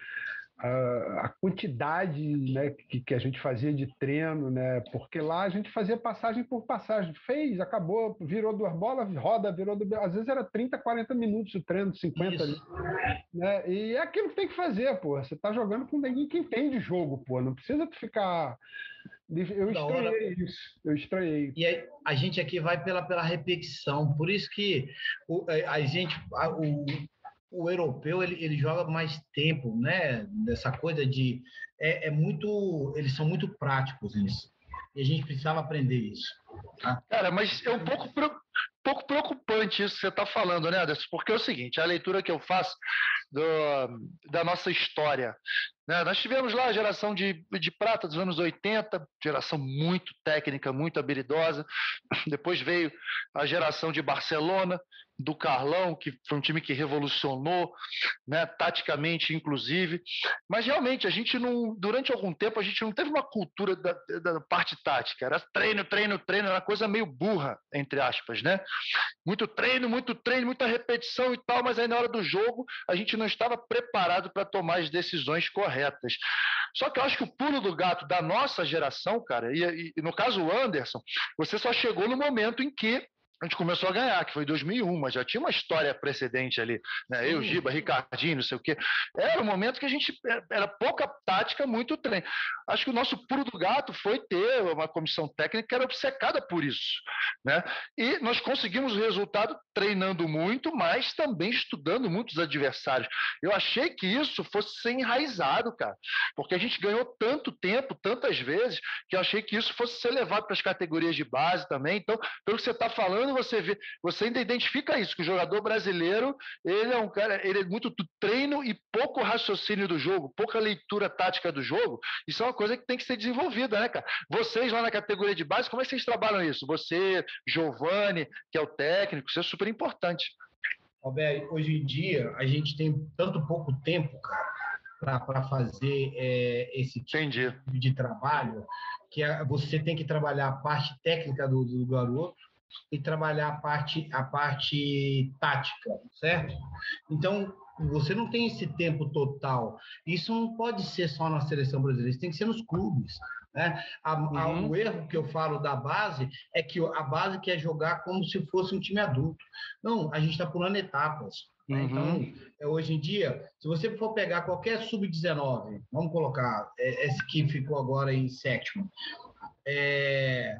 a, quantidade né, que, que, a gente fazia de treino, né? Porque lá a gente fazia passagem por passagem, fez, acabou, virou duas bolas, roda, virou do... às vezes era 30, 40 minutos o treino, 50 ali, né? E é aquilo que tem que fazer, pô. Você tá jogando com ninguém que entende jogo, pô. Não precisa ficar eu estranhei isso, eu estranhei. E aí, a gente aqui vai pela, pela repetição, por isso que o, a gente, a, o, o europeu ele, ele joga mais tempo, né? Dessa coisa de é, é, muito, eles são muito práticos nisso. E a gente precisava aprender isso. Tá? Cara, mas é um pouco, pouco preocupante isso que você está falando, né, Anderson? Porque é o seguinte, a leitura que eu faço do, da nossa história. Né? Nós tivemos lá a geração de, de prata dos anos 80, geração muito técnica, muito habilidosa. Depois veio a geração de Barcelona, do Carlão, que foi um time que revolucionou, né, taticamente, inclusive. Mas realmente, a gente não, durante algum tempo, a gente não teve uma cultura da, da parte tática. Era treino, treino, treino, era coisa meio burra, entre aspas, né? Muito treino, muito treino, muita repetição e tal, mas aí na hora do jogo a gente não estava preparado para tomar as decisões corretas. Só que eu acho que o pulo do gato da nossa geração, cara, e, e no caso o Anderson, você só chegou no momento em que a gente começou a ganhar, que foi em 2001, mas já tinha uma história precedente ali, né? Eu, Giba, Ricardinho, não sei o quê. Era um momento que a gente era pouca tática, muito treino. Acho que o nosso puro do gato foi ter uma comissão técnica que era obcecada por isso, né? E nós conseguimos o resultado treinando muito, mas também estudando muitos adversários. Eu achei que isso fosse ser enraizado, cara, porque a gente ganhou tanto tempo, tantas vezes, que eu achei que isso fosse ser levado para as categorias de base também. Então, pelo que você está falando quando você vê, você ainda identifica isso, que o jogador brasileiro, ele é um cara, ele é muito do treino e pouco raciocínio do jogo, pouca leitura tática do jogo. Isso é uma coisa que tem que ser desenvolvida, né, cara? Vocês lá na categoria de base, como é que vocês trabalham isso? Você, Giovanni, que é o técnico, isso é super importante. Roberto, hoje em dia a gente tem tanto pouco tempo, cara, para fazer é, esse tipo Entendi. de trabalho, que você tem que trabalhar a parte técnica do, do garoto, e trabalhar a parte, a parte tática, certo? Então, você não tem esse tempo total. Isso não pode ser só na seleção brasileira, isso tem que ser nos clubes. Né? A, a, uhum. o erro que eu falo da base é que a base quer jogar como se fosse um time adulto. Não, a gente está pulando etapas. Né? Então, uhum. Então, é, hoje em dia, se você for pegar qualquer sub-19, vamos colocar é, esse que ficou agora em sétimo, é,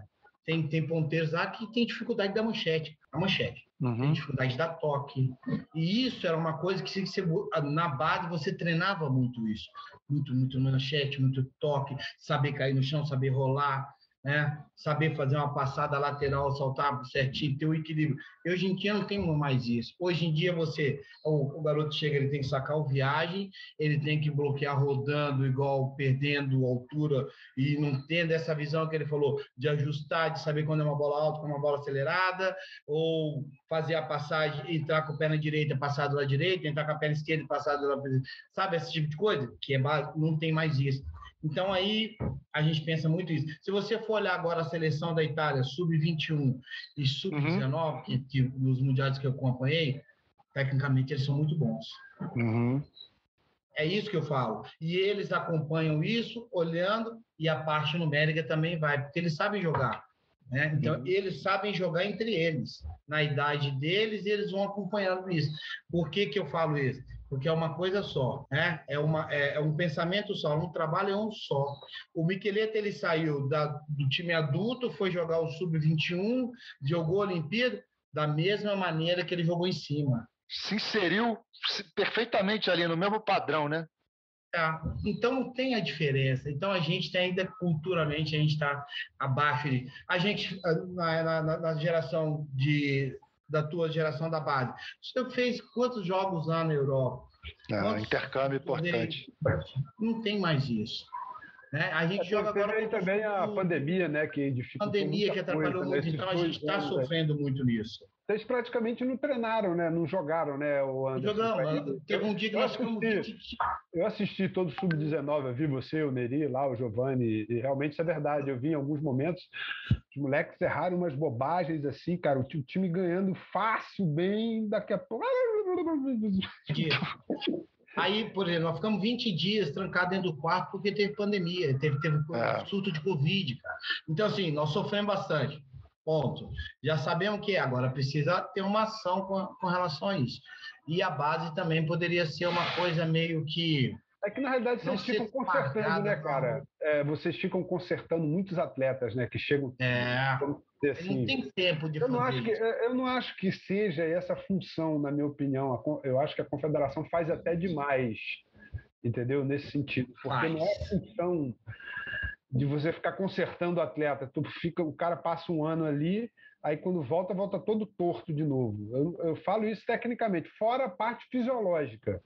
tem, tem ponteiros lá que tem dificuldade da manchete, a manchete. Uhum. Tem dificuldade da toque. E isso era uma coisa que você, na base você treinava muito isso. Muito, muito manchete, muito toque, saber cair no chão, saber rolar né? saber fazer uma passada lateral, saltar certinho, ter o equilíbrio. Hoje em dia não tem mais isso. Hoje em dia você, o, o, garoto chega, ele tem que sacar o viagem, ele tem que bloquear rodando igual perdendo altura e não tendo essa visão que ele falou de ajustar, de saber quando é uma bola alta, quando é uma bola acelerada, ou fazer a passagem, entrar com a perna direita, passar do lado direito, entrar com a perna esquerda, passar do lado sabe esse tipo de coisa que é não tem mais isso. Então, aí a gente pensa muito isso. Se você for olhar agora a seleção da Itália, sub-21 e sub-19, uhum. que, que, nos mundiais que eu acompanhei, tecnicamente eles são muito bons. Uhum. É isso que eu falo. E eles acompanham isso, olhando, e a parte numérica também vai, porque eles sabem jogar. Né? Então, uhum. eles sabem jogar entre eles, na idade deles, eles vão acompanhando isso. Por que, que eu falo isso? Porque é uma coisa só, né? É, uma, é, é um pensamento só, um trabalho é um só. O Miqueleta, ele saiu da, do time adulto, foi jogar o Sub-21, jogou a Olimpíada da mesma maneira que ele jogou em cima. Se inseriu perfeitamente ali no mesmo padrão, né? É, então não tem a diferença. Então a gente tem ainda culturalmente a gente está abaixo de. A gente na, na, na geração de da tua geração da base. Você fez quantos jogos lá na Europa? Ah, intercâmbio importante. Não tem mais isso. Né? A gente É, joga agora aí também a pandemia, né, que dificultou pandemia que atrapalhou coisa, muito, né, então a gente está né? sofrendo muito nisso. Vocês praticamente não treinaram, né? Não jogaram, né, o Anderson? Jogamos, teve um dia que Eu nós ficamos assisti. 20 Eu assisti todo o Sub-19, eu vi você, o Neri lá, o Giovanni, e realmente isso é verdade. Eu vi em alguns momentos, os moleques erraram umas bobagens assim, cara, o ti- o time ganhando fácil, bem, daqui a pouco. Aí, por exemplo, nós ficamos 20 dias trancados dentro do quarto porque teve pandemia, teve, teve É. surto de Covid, cara. Então, assim, nós sofremos bastante. Ponto. Já sabemos que agora precisa ter uma ação com, com relação a isso. E a base também poderia ser uma coisa meio que. É que na realidade vocês ficam consertando, pagada, né, cara? É, vocês ficam consertando muitos atletas, né, que chegam É, dizer assim, não tem tempo de Eu não, fazer acho que, isso. eu não acho que seja essa função, na minha opinião. Eu acho que a confederação faz até demais, entendeu? Nesse sentido. Porque não é função de você ficar consertando o atleta. Tu fica, o cara passa um ano ali, aí quando volta, volta todo torto de novo. Eu, eu falo isso tecnicamente, fora a parte fisiológica.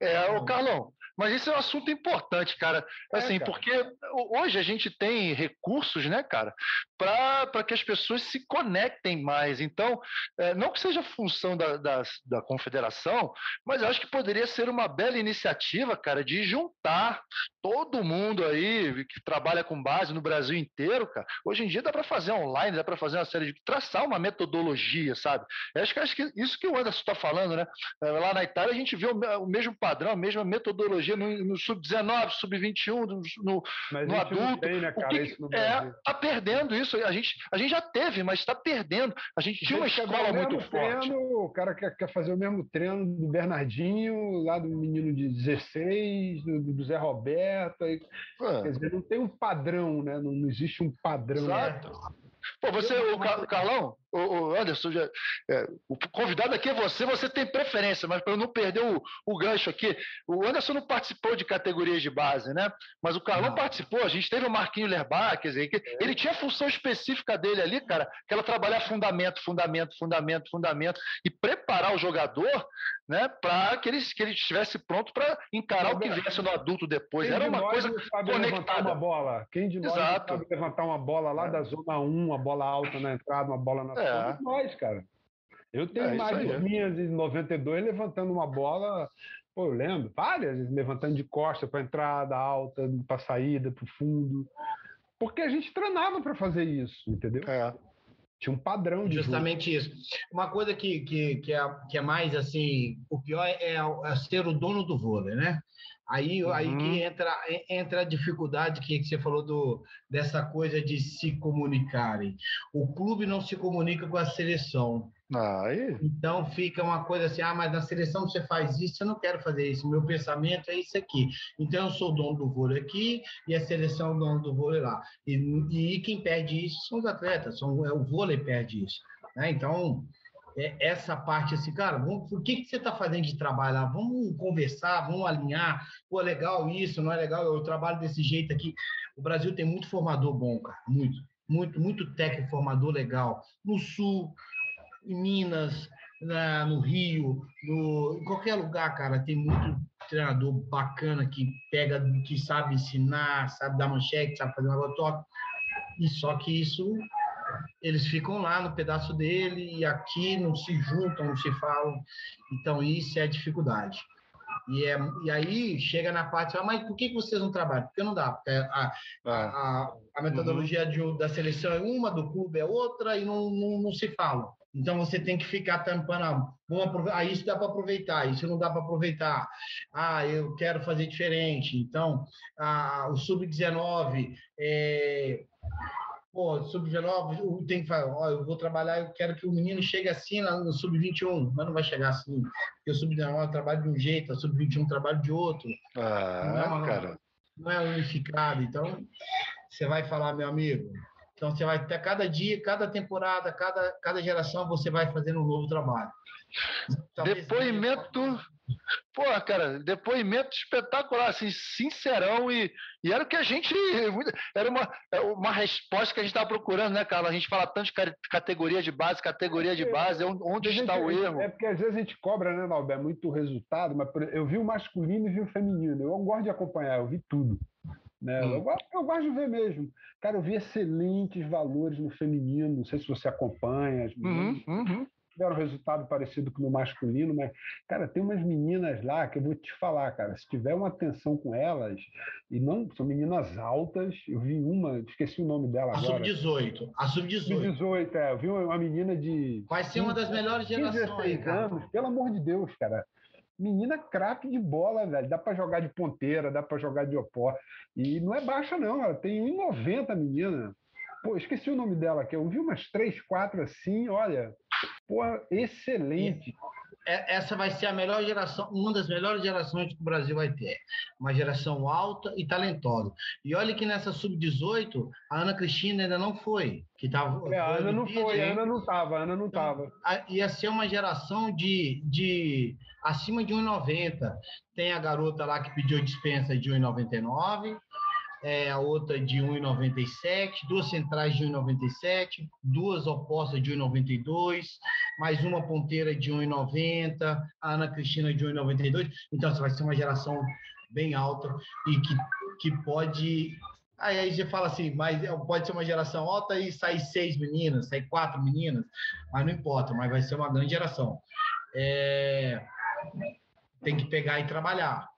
É, ô Carlão, mas isso é um assunto importante, cara. É, Assim, cara. porque ho- hoje a gente tem recursos, né, cara, para que as pessoas se conectem mais. Então, é, não que seja função da, da, da confederação, mas eu acho que poderia ser uma bela iniciativa, cara, de juntar todo mundo aí que trabalha com base no Brasil inteiro, cara. Hoje em dia dá para fazer online, dá para fazer uma série de. traçar uma metodologia, sabe? Eu acho que, acho que isso que o Anderson está falando, né? É, Lá na Itália a gente vê o, o mesmo padrão, a mesma metodologia no, no sub-19, sub-21, no, no, Mas adulto. tem, né, cara, que- no é, tá perdendo isso. A gente, a gente já teve, mas está perdendo. A gente tinha uma escola muito forte. treino, o cara quer, quer fazer o mesmo treino do Bernardinho, lá do menino de 16, do, do Zé Roberto. aí, Ah, quer dizer, não tem um padrão, né? Não, não existe um padrão. Exato. Pô, você, o Ca- Carlão, o, o Anderson, já- é, o convidado aqui é você, você tem preferência, mas para eu não perder o, o gancho aqui, o Anderson não participou de categorias de base, né? Mas o Carlão Não. participou, a gente teve o Marquinho Lerbar, quer dizer, que ele tinha a função específica dele ali, cara, que era trabalhar fundamento, fundamento, fundamento, fundamento, e preparar o jogador, né, para que ele, que ele estivesse pronto para encarar o que viesse no adulto depois. Quem Era de uma coisa sabe levantar conectada. uma bola? Quem de nós Exato. sabe levantar uma bola lá É. da zona 1, uma bola alta na entrada, uma bola na É. Somos nós, cara. Eu tenho É, imagens aí. minhas em 92 levantando uma bola, pô, eu lembro, várias, levantando de costa para entrada alta, para saída, para o fundo. Porque a gente treinava para fazer isso, entendeu? É. Tinha um padrão de jogo. Justamente isso. Uma coisa que, que, que, é, que é mais assim, o pior é, é ser o dono do vôlei, né? Aí, aí Uhum. que entra, entra a dificuldade que você falou do, dessa coisa de se comunicarem. O clube não se comunica com a seleção. Aí, Então fica uma coisa assim, ah, mas na seleção você faz isso, eu não quero fazer isso, meu pensamento é isso aqui. Então eu sou dono do vôlei aqui e a seleção é o dono do vôlei lá. E, e quem perde isso são os atletas, são, é, o vôlei perde isso. Né? Então, essa parte assim, cara, vamos, o que, que você está fazendo de trabalho lá? Vamos conversar, vamos alinhar, pô, legal isso, não é legal, eu trabalho desse jeito aqui. O Brasil tem muito formador bom, cara, muito, muito, muito técnico formador legal. No Sul, em Minas, na- no Rio, no, em qualquer lugar, cara, tem muito treinador bacana que pega, que sabe ensinar, sabe dar manchete, sabe fazer um negócio top. E só que isso, eles ficam lá no pedaço dele e aqui não se juntam, não se falam. Então, isso é a dificuldade. E, é, e aí chega na parte, ah, mas por que vocês não trabalham? Porque não dá. Porque a, é. a, a metodologia de- da seleção é uma, do clube é outra e não, não, não se falam. Então você tem que ficar tampando. ah, aprove- ah, isso dá para aproveitar, isso não dá para aproveitar. Ah, eu quero fazer diferente. Então, ah, o sub-19, é, pô, sub-19, o- tem que falar, ó, eu vou trabalhar, eu quero que o menino chegue assim lá no sub-21, mas não vai chegar assim. Porque o sub-19 trabalha de um jeito, o sub-21 trabalha de outro Ah, Não, cara. não é unificado. Então, você vai falar, meu amigo. Então, você vai ter cada dia, cada temporada, cada, cada geração, você vai fazendo um novo trabalho. Talvez- Depoimento. Pô, cara, depoimento espetacular, assim, sincerão e, e era o que a gente. Era uma, é uma resposta que a gente estava procurando, né, Carlos? A gente fala tanto de ca- categoria de base, categoria de base, onde, onde gente- está o erro? É porque às vezes a gente cobra, né, Nalber, muito resultado, mas eu vi o masculino e vi o feminino. Eu gosto de acompanhar, eu vi tudo. Né? Hum. Eu, gosto, eu gosto de ver mesmo. Cara, eu vi excelentes valores no feminino. Não sei se você acompanha as. Uhum, uhum tiveram um resultado parecido com o masculino, mas, cara, tem umas meninas lá que eu vou te falar, cara, se tiver uma atenção com elas, e não são meninas altas, eu vi uma, esqueci o nome dela a agora. Sub-18. A Sub-18. Sub-18, é, eu vi uma menina de. Vai ser uma das melhores gerações, cara. anos, pelo amor de Deus, cara. Menina craque de bola, velho. Dá para jogar de ponteira, dá para jogar de opó. E não é baixa, não. Ela tem 1,90 menina. Pô, esqueci o nome dela aqui. Eu vi umas três, quatro assim, olha. Pô, excelente. É, essa vai ser a melhor geração, uma das melhores gerações que o Brasil vai ter. Uma geração alta e talentosa. E olha que nessa sub-18, a Ana Cristina ainda não foi. Que tava, é, a Ana não foi, a Ana não estava, a Ana não estava. Então, ia ser uma geração de, de acima de 1,90. Tem a garota lá que pediu dispensa de 1,99 é, a outra de 1,97, duas centrais de 1,97, duas opostas de 1,92, mais uma ponteira de 1,90, a Ana Cristina de 1,92. Então, vai ser uma geração bem alta e que, que pode. Aí, aí você fala assim, mas pode ser uma geração alta e sair seis meninas, sair quatro meninas, mas não importa, mas vai ser uma grande geração. É... Tem que pegar e trabalhar.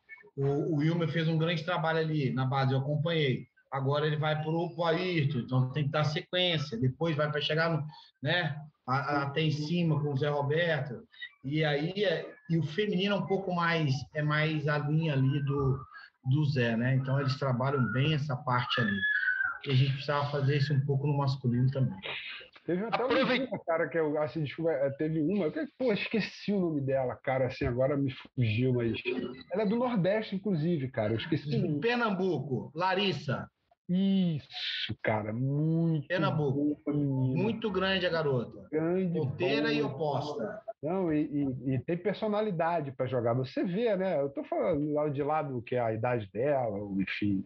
O, o Wilmer fez um grande trabalho ali na base, eu acompanhei. Agora ele vai para o Ayrton, então tem que dar sequência. Depois vai para chegar no, né, até em cima com o Zé Roberto. E aí é, e o feminino é um pouco mais é mais a linha ali do, do Zé, né? Então eles trabalham bem essa parte ali. E a gente precisava fazer isso um pouco no masculino também. Teve até Aproveita... uma cara que eu assim, desculpa, é, teve uma, pô, esqueci o nome dela, cara, assim, agora me fugiu, mas ela é do Nordeste, inclusive, cara, eu esqueci. Pernambuco, Larissa. Isso, cara, muito. Pernambuco. Muito grande a garota. Grande. Ponteira e oposta. Não, e, e, e tem personalidade para jogar. Você vê, né? Eu tô falando lá de lado que é a idade dela, enfim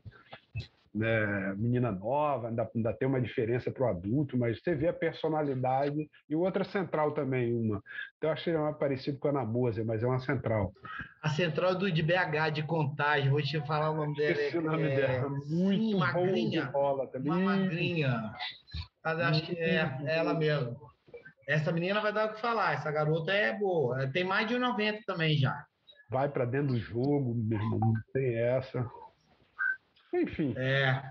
né, menina nova, ainda, ainda tem uma diferença para o adulto, mas você vê a personalidade. E outra central também, uma. Então, eu achei mais parecido com a Ana Moser, mas é uma central. A central do de BH, de Contagem, vou te falar o nome dela. Esqueci o nome é... dela. Muito Sim, magrinha. bola também. Uma magrinha. Mas acho que é, é ela mesmo. Essa menina vai dar o que falar. Essa garota é boa. Tem mais de 1,90 também já. Vai para dentro do jogo, meu irmão. Não tem essa. Enfim. É.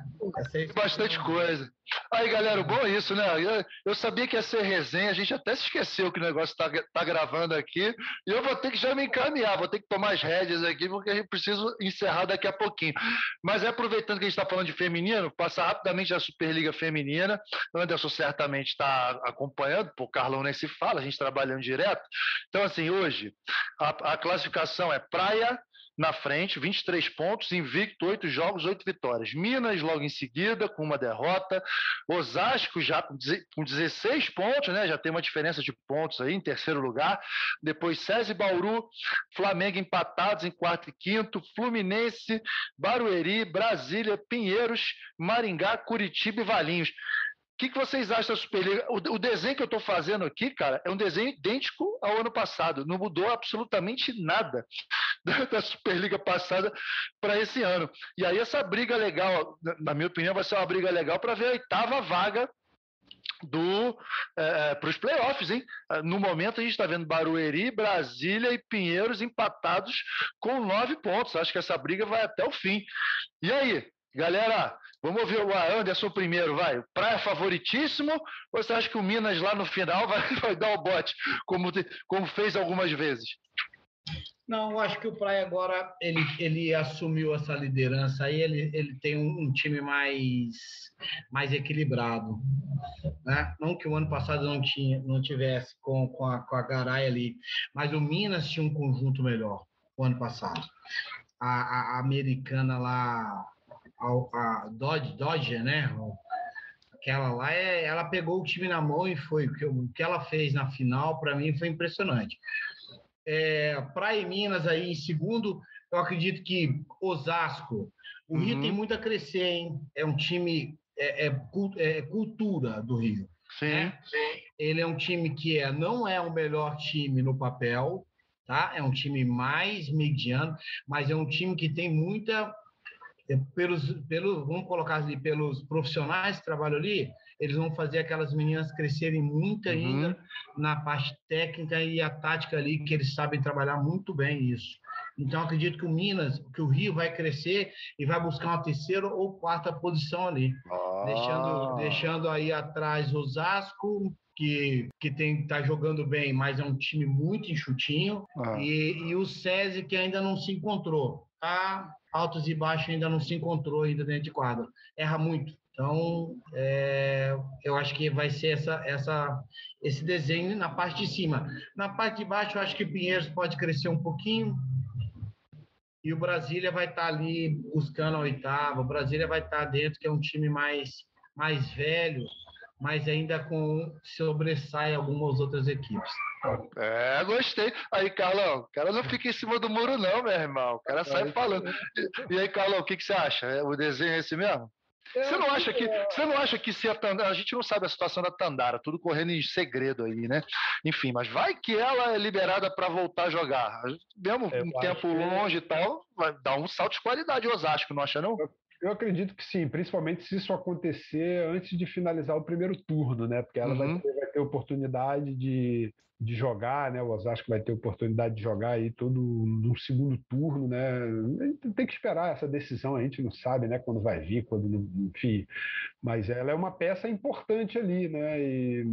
Bastante coisa. Aí, galera, o bom é isso, né? Eu, eu, sabia que ia ser resenha, a gente até se esqueceu que o negócio está tá gravando aqui. E eu vou ter que já me encaminhar, vou ter que tomar as rédeas aqui, porque a gente precisa encerrar daqui a pouquinho. Mas é aproveitando que a gente está falando de feminino, passar rapidamente a Superliga Feminina. O Anderson certamente está acompanhando, o Carlão nem se fala, a gente trabalhando direto. Então, assim, hoje, a, a classificação é Praia, na frente, 23 pontos, invicto, 8 jogos, 8 vitórias. Minas logo em seguida, com uma derrota. Osasco já com 16 pontos, né? Já tem uma diferença de pontos aí, em terceiro lugar. Depois César e Bauru, Flamengo empatados em quarto e quinto, Fluminense, Barueri, Brasília, Pinheiros, Maringá, Curitiba e Valinhos que, que vocês acham da Superliga? O, o desenho que eu estou fazendo aqui, cara, é um desenho idêntico ao ano passado. Não mudou absolutamente nada da, Superliga passada para esse ano. E aí essa briga legal, na minha opinião, vai ser uma briga legal para ver a oitava vaga do é, para os playoffs, hein? No momento a gente está vendo Barueri, Brasília e Pinheiros empatados com nove pontos. Acho que essa briga vai até o fim. E aí, galera? Vamos ouvir o Anderson primeiro, vai. Praia favoritíssimo? Ou você acha que o Minas lá no final vai, vai dar o bote, como, como fez algumas vezes? Não, eu acho que o Praia agora ele, ele assumiu essa liderança aí, ele, ele tem um, um time mais, mais equilibrado. Né? Não que o ano passado não, tinha, não tivesse com, com, a, com a Garay ali, mas o Minas tinha um conjunto melhor o ano passado. A, a americana lá, a, a Dodge, Dodge, né? Aquela lá, é, ela pegou o time na mão e foi. O que ela fez na final, para mim, foi impressionante. É, Praia Minas aí em segundo, eu acredito que Osasco. O Rio uhum. tem muito a crescer, hein? É um time, é, é, é cultura do Rio. Sim. Né? Ele é um time que é, não é o melhor time no papel, tá? É um time mais mediano, mas é um time que tem muita é, pelos, pelos, vamos colocar ali, pelos profissionais que trabalham ali, eles vão fazer aquelas meninas crescerem muito uhum. ainda na parte técnica e a tática ali, que eles sabem trabalhar muito bem isso. Então, acredito que o Minas, que o Rio vai crescer e vai buscar uma terceira ou quarta posição ali, ah. deixando, deixando aí atrás Osasco, que, que tem tá jogando bem, mas é um time muito enxutinho, ah. e, e o SESI que ainda não se encontrou. Tá altos e baixos ainda não se encontrou ainda dentro de quadra. Erra muito. Então, é, eu acho que vai ser essa, essa, esse desenho na parte de cima. Na parte de baixo, eu acho que o Pinheiros pode crescer um pouquinho, e o Brasília vai estar tá ali buscando a oitava. O Brasília vai estar tá dentro, que é um time mais, mais velho, mas ainda com sobressai algumas outras equipes. É, gostei. Aí, Carlão, o cara não fica em cima do muro, não, meu irmão. O cara sai falando. E aí, Carlão, o que, que você acha? O desenho é esse mesmo? Você não acha que você não acha que se a Tandara, a gente não sabe a situação da Tandara, tudo correndo em segredo aí, né? Enfim, mas vai que ela é liberada para voltar a jogar, mesmo eu um tempo longe e tal, vai dar um salto de qualidade Osasco, não acha não? Eu, eu, acredito que sim, principalmente se isso acontecer antes de finalizar o primeiro turno, né? Porque ela uhum. vai, ter, ter oportunidade de de jogar, né? O Osasco vai ter oportunidade de jogar aí todo no segundo turno, né? Tem que esperar essa decisão, a gente não sabe, né? Quando vai vir, quando, enfim. Mas ela é uma peça importante ali, né? E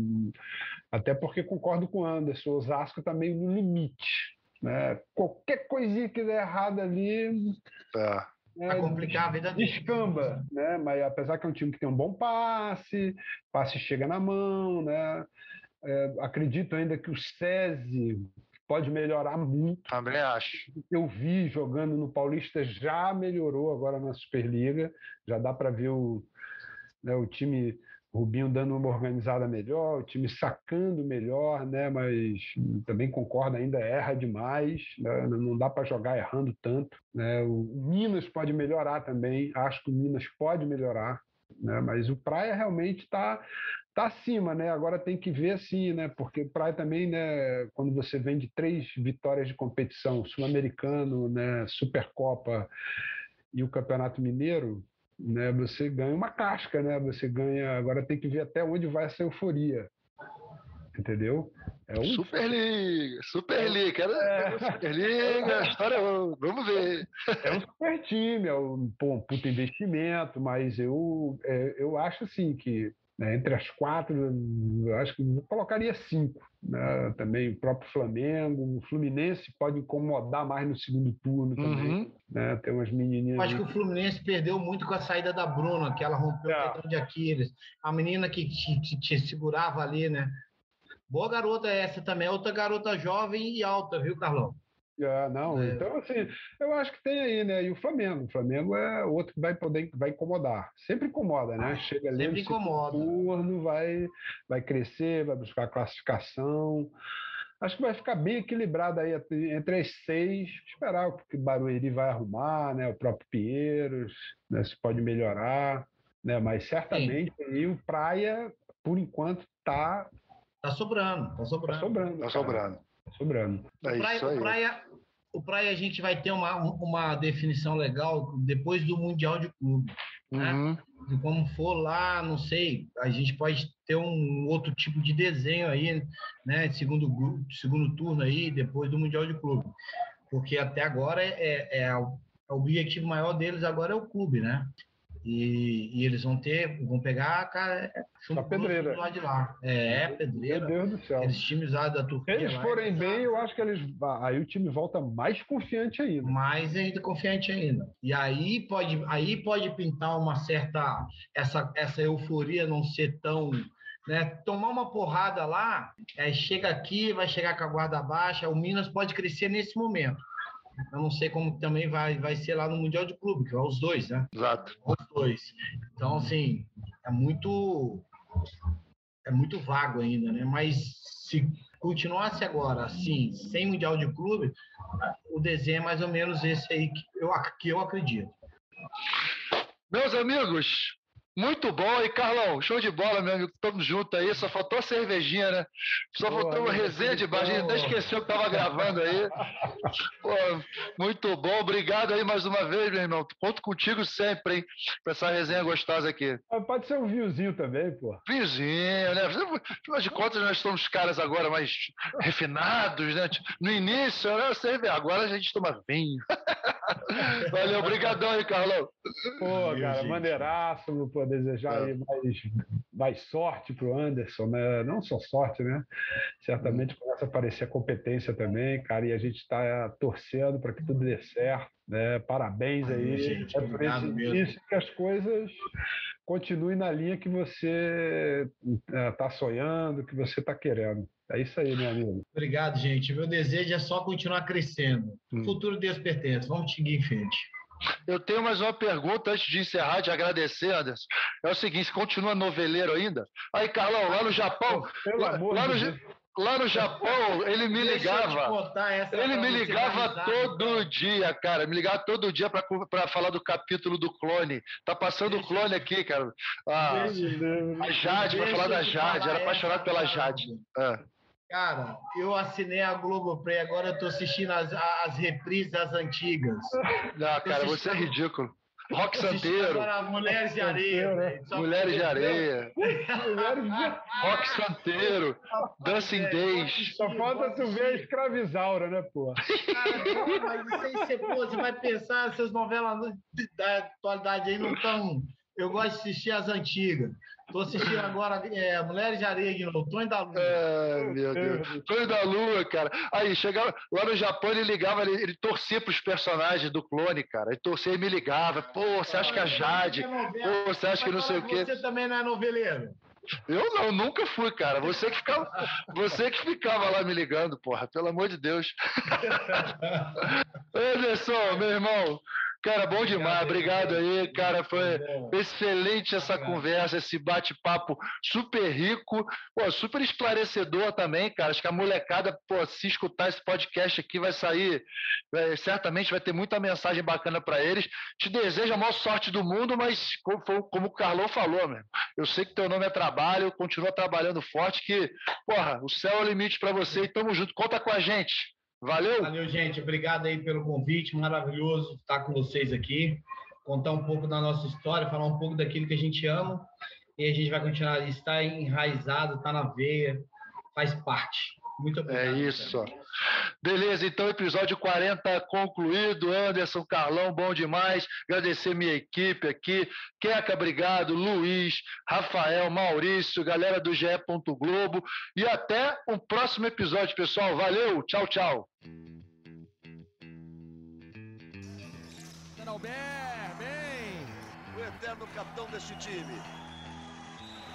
até porque concordo com o Anderson, o Osasco está meio no limite, né? Qualquer coisinha que der errado ali. Tá. É, complicar a vida dele. Descamba, né? Mas apesar que é um time que tem um bom passe, passe chega na mão, né? É, acredito ainda que o SESI pode melhorar muito. Também acho. Eu vi jogando no Paulista já melhorou agora na Superliga. Já dá para ver o, né, o time Rubinho dando uma organizada melhor, o time sacando melhor, né? Mas também concordo, ainda erra demais, né? não dá para jogar errando tanto. Né? O Minas pode melhorar também, acho que o Minas pode melhorar, né? Mas o Praia realmente está tá acima, né? Agora tem que ver assim, né? Porque Praia também, né? Quando você vem de três vitórias de competição, Sul-Americano, né? Supercopa e o Campeonato Mineiro, né? Você ganha uma casca, né? Você ganha. Agora tem que ver até onde vai essa euforia. Entendeu? É um... Superliga, Superliga, é... Superliga, história, vamos ver. É um super time, é um, pô, um puto investimento, mas eu, é, eu acho assim que né? Entre as quatro, eu acho que eu colocaria cinco. Né? Também o próprio Flamengo, o Fluminense pode incomodar mais no segundo turno também. Uhum. Né? Tem umas menininhas. Acho que o Fluminense perdeu muito com a saída da Bruna, que ela rompeu é. o tendão de Aquiles. A menina que te, te, te segurava ali, né? Boa garota essa também, é outra garota jovem e alta, viu, Carlão? Ah, não, é. então assim, eu acho que tem aí, né? E o Flamengo, o Flamengo é outro que vai poder, vai incomodar. Sempre incomoda, né? Chega ali Sempre incomoda. turno, vai, vai crescer, vai buscar classificação. Acho que vai ficar bem equilibrado aí entre as seis. Esperar o que o Barueri vai arrumar, né? O próprio Pinheiros, né? se pode melhorar, né? Mas certamente aí o Praia, por enquanto, tá Tá sobrando, tá sobrando. Tá sobrando. Tá sobrando sobrando. É o, praia, o, praia, o Praia a gente vai ter uma, uma definição legal depois do Mundial de Clube. Né? Uhum. E como for lá, não sei, a gente pode ter um outro tipo de desenho aí, né? Segundo, segundo turno aí, depois do Mundial de Clube. Porque até agora é, é, é o objetivo maior deles agora é o clube, né? E, e, eles vão ter, vão pegar cara, a pedreira. lá de lá. É, pedreira. Meu Deus do céu. Aqueles times lá da Turquia. Se eles forem bem, eu acho que eles. Aí o time volta mais confiante ainda. Mais ainda confiante ainda. E aí pode, aí pode pintar uma certa. Essa, essa euforia não ser tão. Né, tomar uma porrada lá, aí chega aqui, vai chegar com a guarda baixa, o Minas pode crescer nesse momento. Eu não sei como também vai, vai ser lá no Mundial de Clube, que é os dois, né? Exato. Os dois. Então, assim, é muito é muito vago ainda, né? Mas se continuasse agora assim, sem Mundial de Clube, o desenho é mais ou menos esse aí que eu, que eu acredito. Meus amigos, Muito bom. E, Carlão, show de bola, meu amigo. Tamo junto aí. Só faltou a cervejinha, né? Só Pô, faltou uma resenha de baixo. Até esqueceu que tava gravando aí. Pô, muito bom. Obrigado aí mais uma vez, meu irmão. Conto contigo sempre, hein? Pra essa resenha gostosa aqui. Pode ser um vinhozinho também, pô. Vinhozinho, né? Afinal de contas, nós somos caras agora mais refinados, né? No início, né? Você agora a gente toma vinho. Valeu, obrigadão aí, Carlão. Pô, cara, maneiraço, pô, desejar é. aí mais, mais sorte pro Anderson, né? Não só sorte, né? Certamente começa a aparecer a competência também, cara, e a gente está torcendo para que tudo dê certo. Né? Parabéns aí. Gente, é por isso que as coisas continuem na linha que você está é, sonhando, que você está querendo. É isso aí, meu amigo. Obrigado, gente. Meu desejo é só continuar crescendo. Hum. O futuro Deus pertence. Vamos seguir em frente. Eu tenho mais uma pergunta antes de encerrar, de agradecer, Anderson. É o seguinte: continua noveleiro ainda? Aí, Carlão, lá no Japão. Lá, lá, no, lá, no, Japão, ele me ligava. Ele me ligava todo dia, cara. Me ligava todo dia para falar do capítulo do clone. Tá passando o clone aqui, cara. Ah, a Jade, para falar da Jade. Era apaixonado pela Jade. Ah. Cara, eu assinei a Globoplay, agora eu tô assistindo as, as reprises das antigas. Não, cara, você é ridículo. Rock Santeiro. Mulheres de Areia. Né? Mulheres de Areia. Rock Santeiro. Dancing Days. Só falta tu ver a escravizaura, né, pô? Cara, mas isso aí você, pô, você vai pensar, essas novelas da atualidade aí não estão. Eu gosto de assistir as antigas. Tô assistindo agora é, Mulheres de Areia de novo, Tonho da Lua. É, meu Deus. Tonho da Lua, cara. Aí, chegava lá no Japão, ele ligava, ele, ele torcia pros personagens do clone, cara. Ele torcia e me ligava. Pô, você acha que a Jade? Pô, você acha que não sei o quê? Você também não é noveleiro? Eu não, nunca fui, cara. Você que ficava, você que ficava lá me ligando, porra. Pelo amor de Deus. Anderson, meu irmão, Cara, bom demais. Obrigado aí, cara. Foi excelente essa conversa, esse bate-papo super rico, pô, super esclarecedor também, cara. Acho que a molecada, pô, se escutar esse podcast aqui, vai sair, vai, certamente vai ter muita mensagem bacana para eles. Te desejo a maior sorte do mundo, mas como, como o Carlão falou, meu, eu sei que teu nome é trabalho, continua trabalhando forte, que, porra, o céu é o limite para você e tamo junto. Conta com a gente. Valeu? Valeu, gente. Obrigado aí pelo convite. Maravilhoso estar com vocês aqui. Contar um pouco da nossa história, falar um pouco daquilo que a gente ama. E a gente vai continuar. Está enraizado, está na veia, faz parte. Muito obrigado. É isso. Beleza, então episódio 40 concluído. Anderson, Carlão, bom demais. Agradecer minha equipe aqui. Queca, obrigado. Luiz, Rafael, Maurício, galera do GE. Globo. E até o um próximo episódio, pessoal. Valeu, tchau, tchau. Bem. O eterno capitão deste time.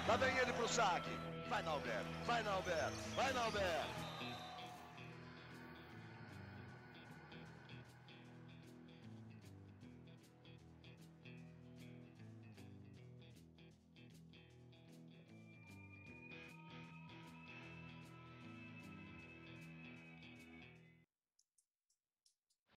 Lá vem ele pro saque. Vai, Nalber. Vai, Nalber. Vai, Nalber.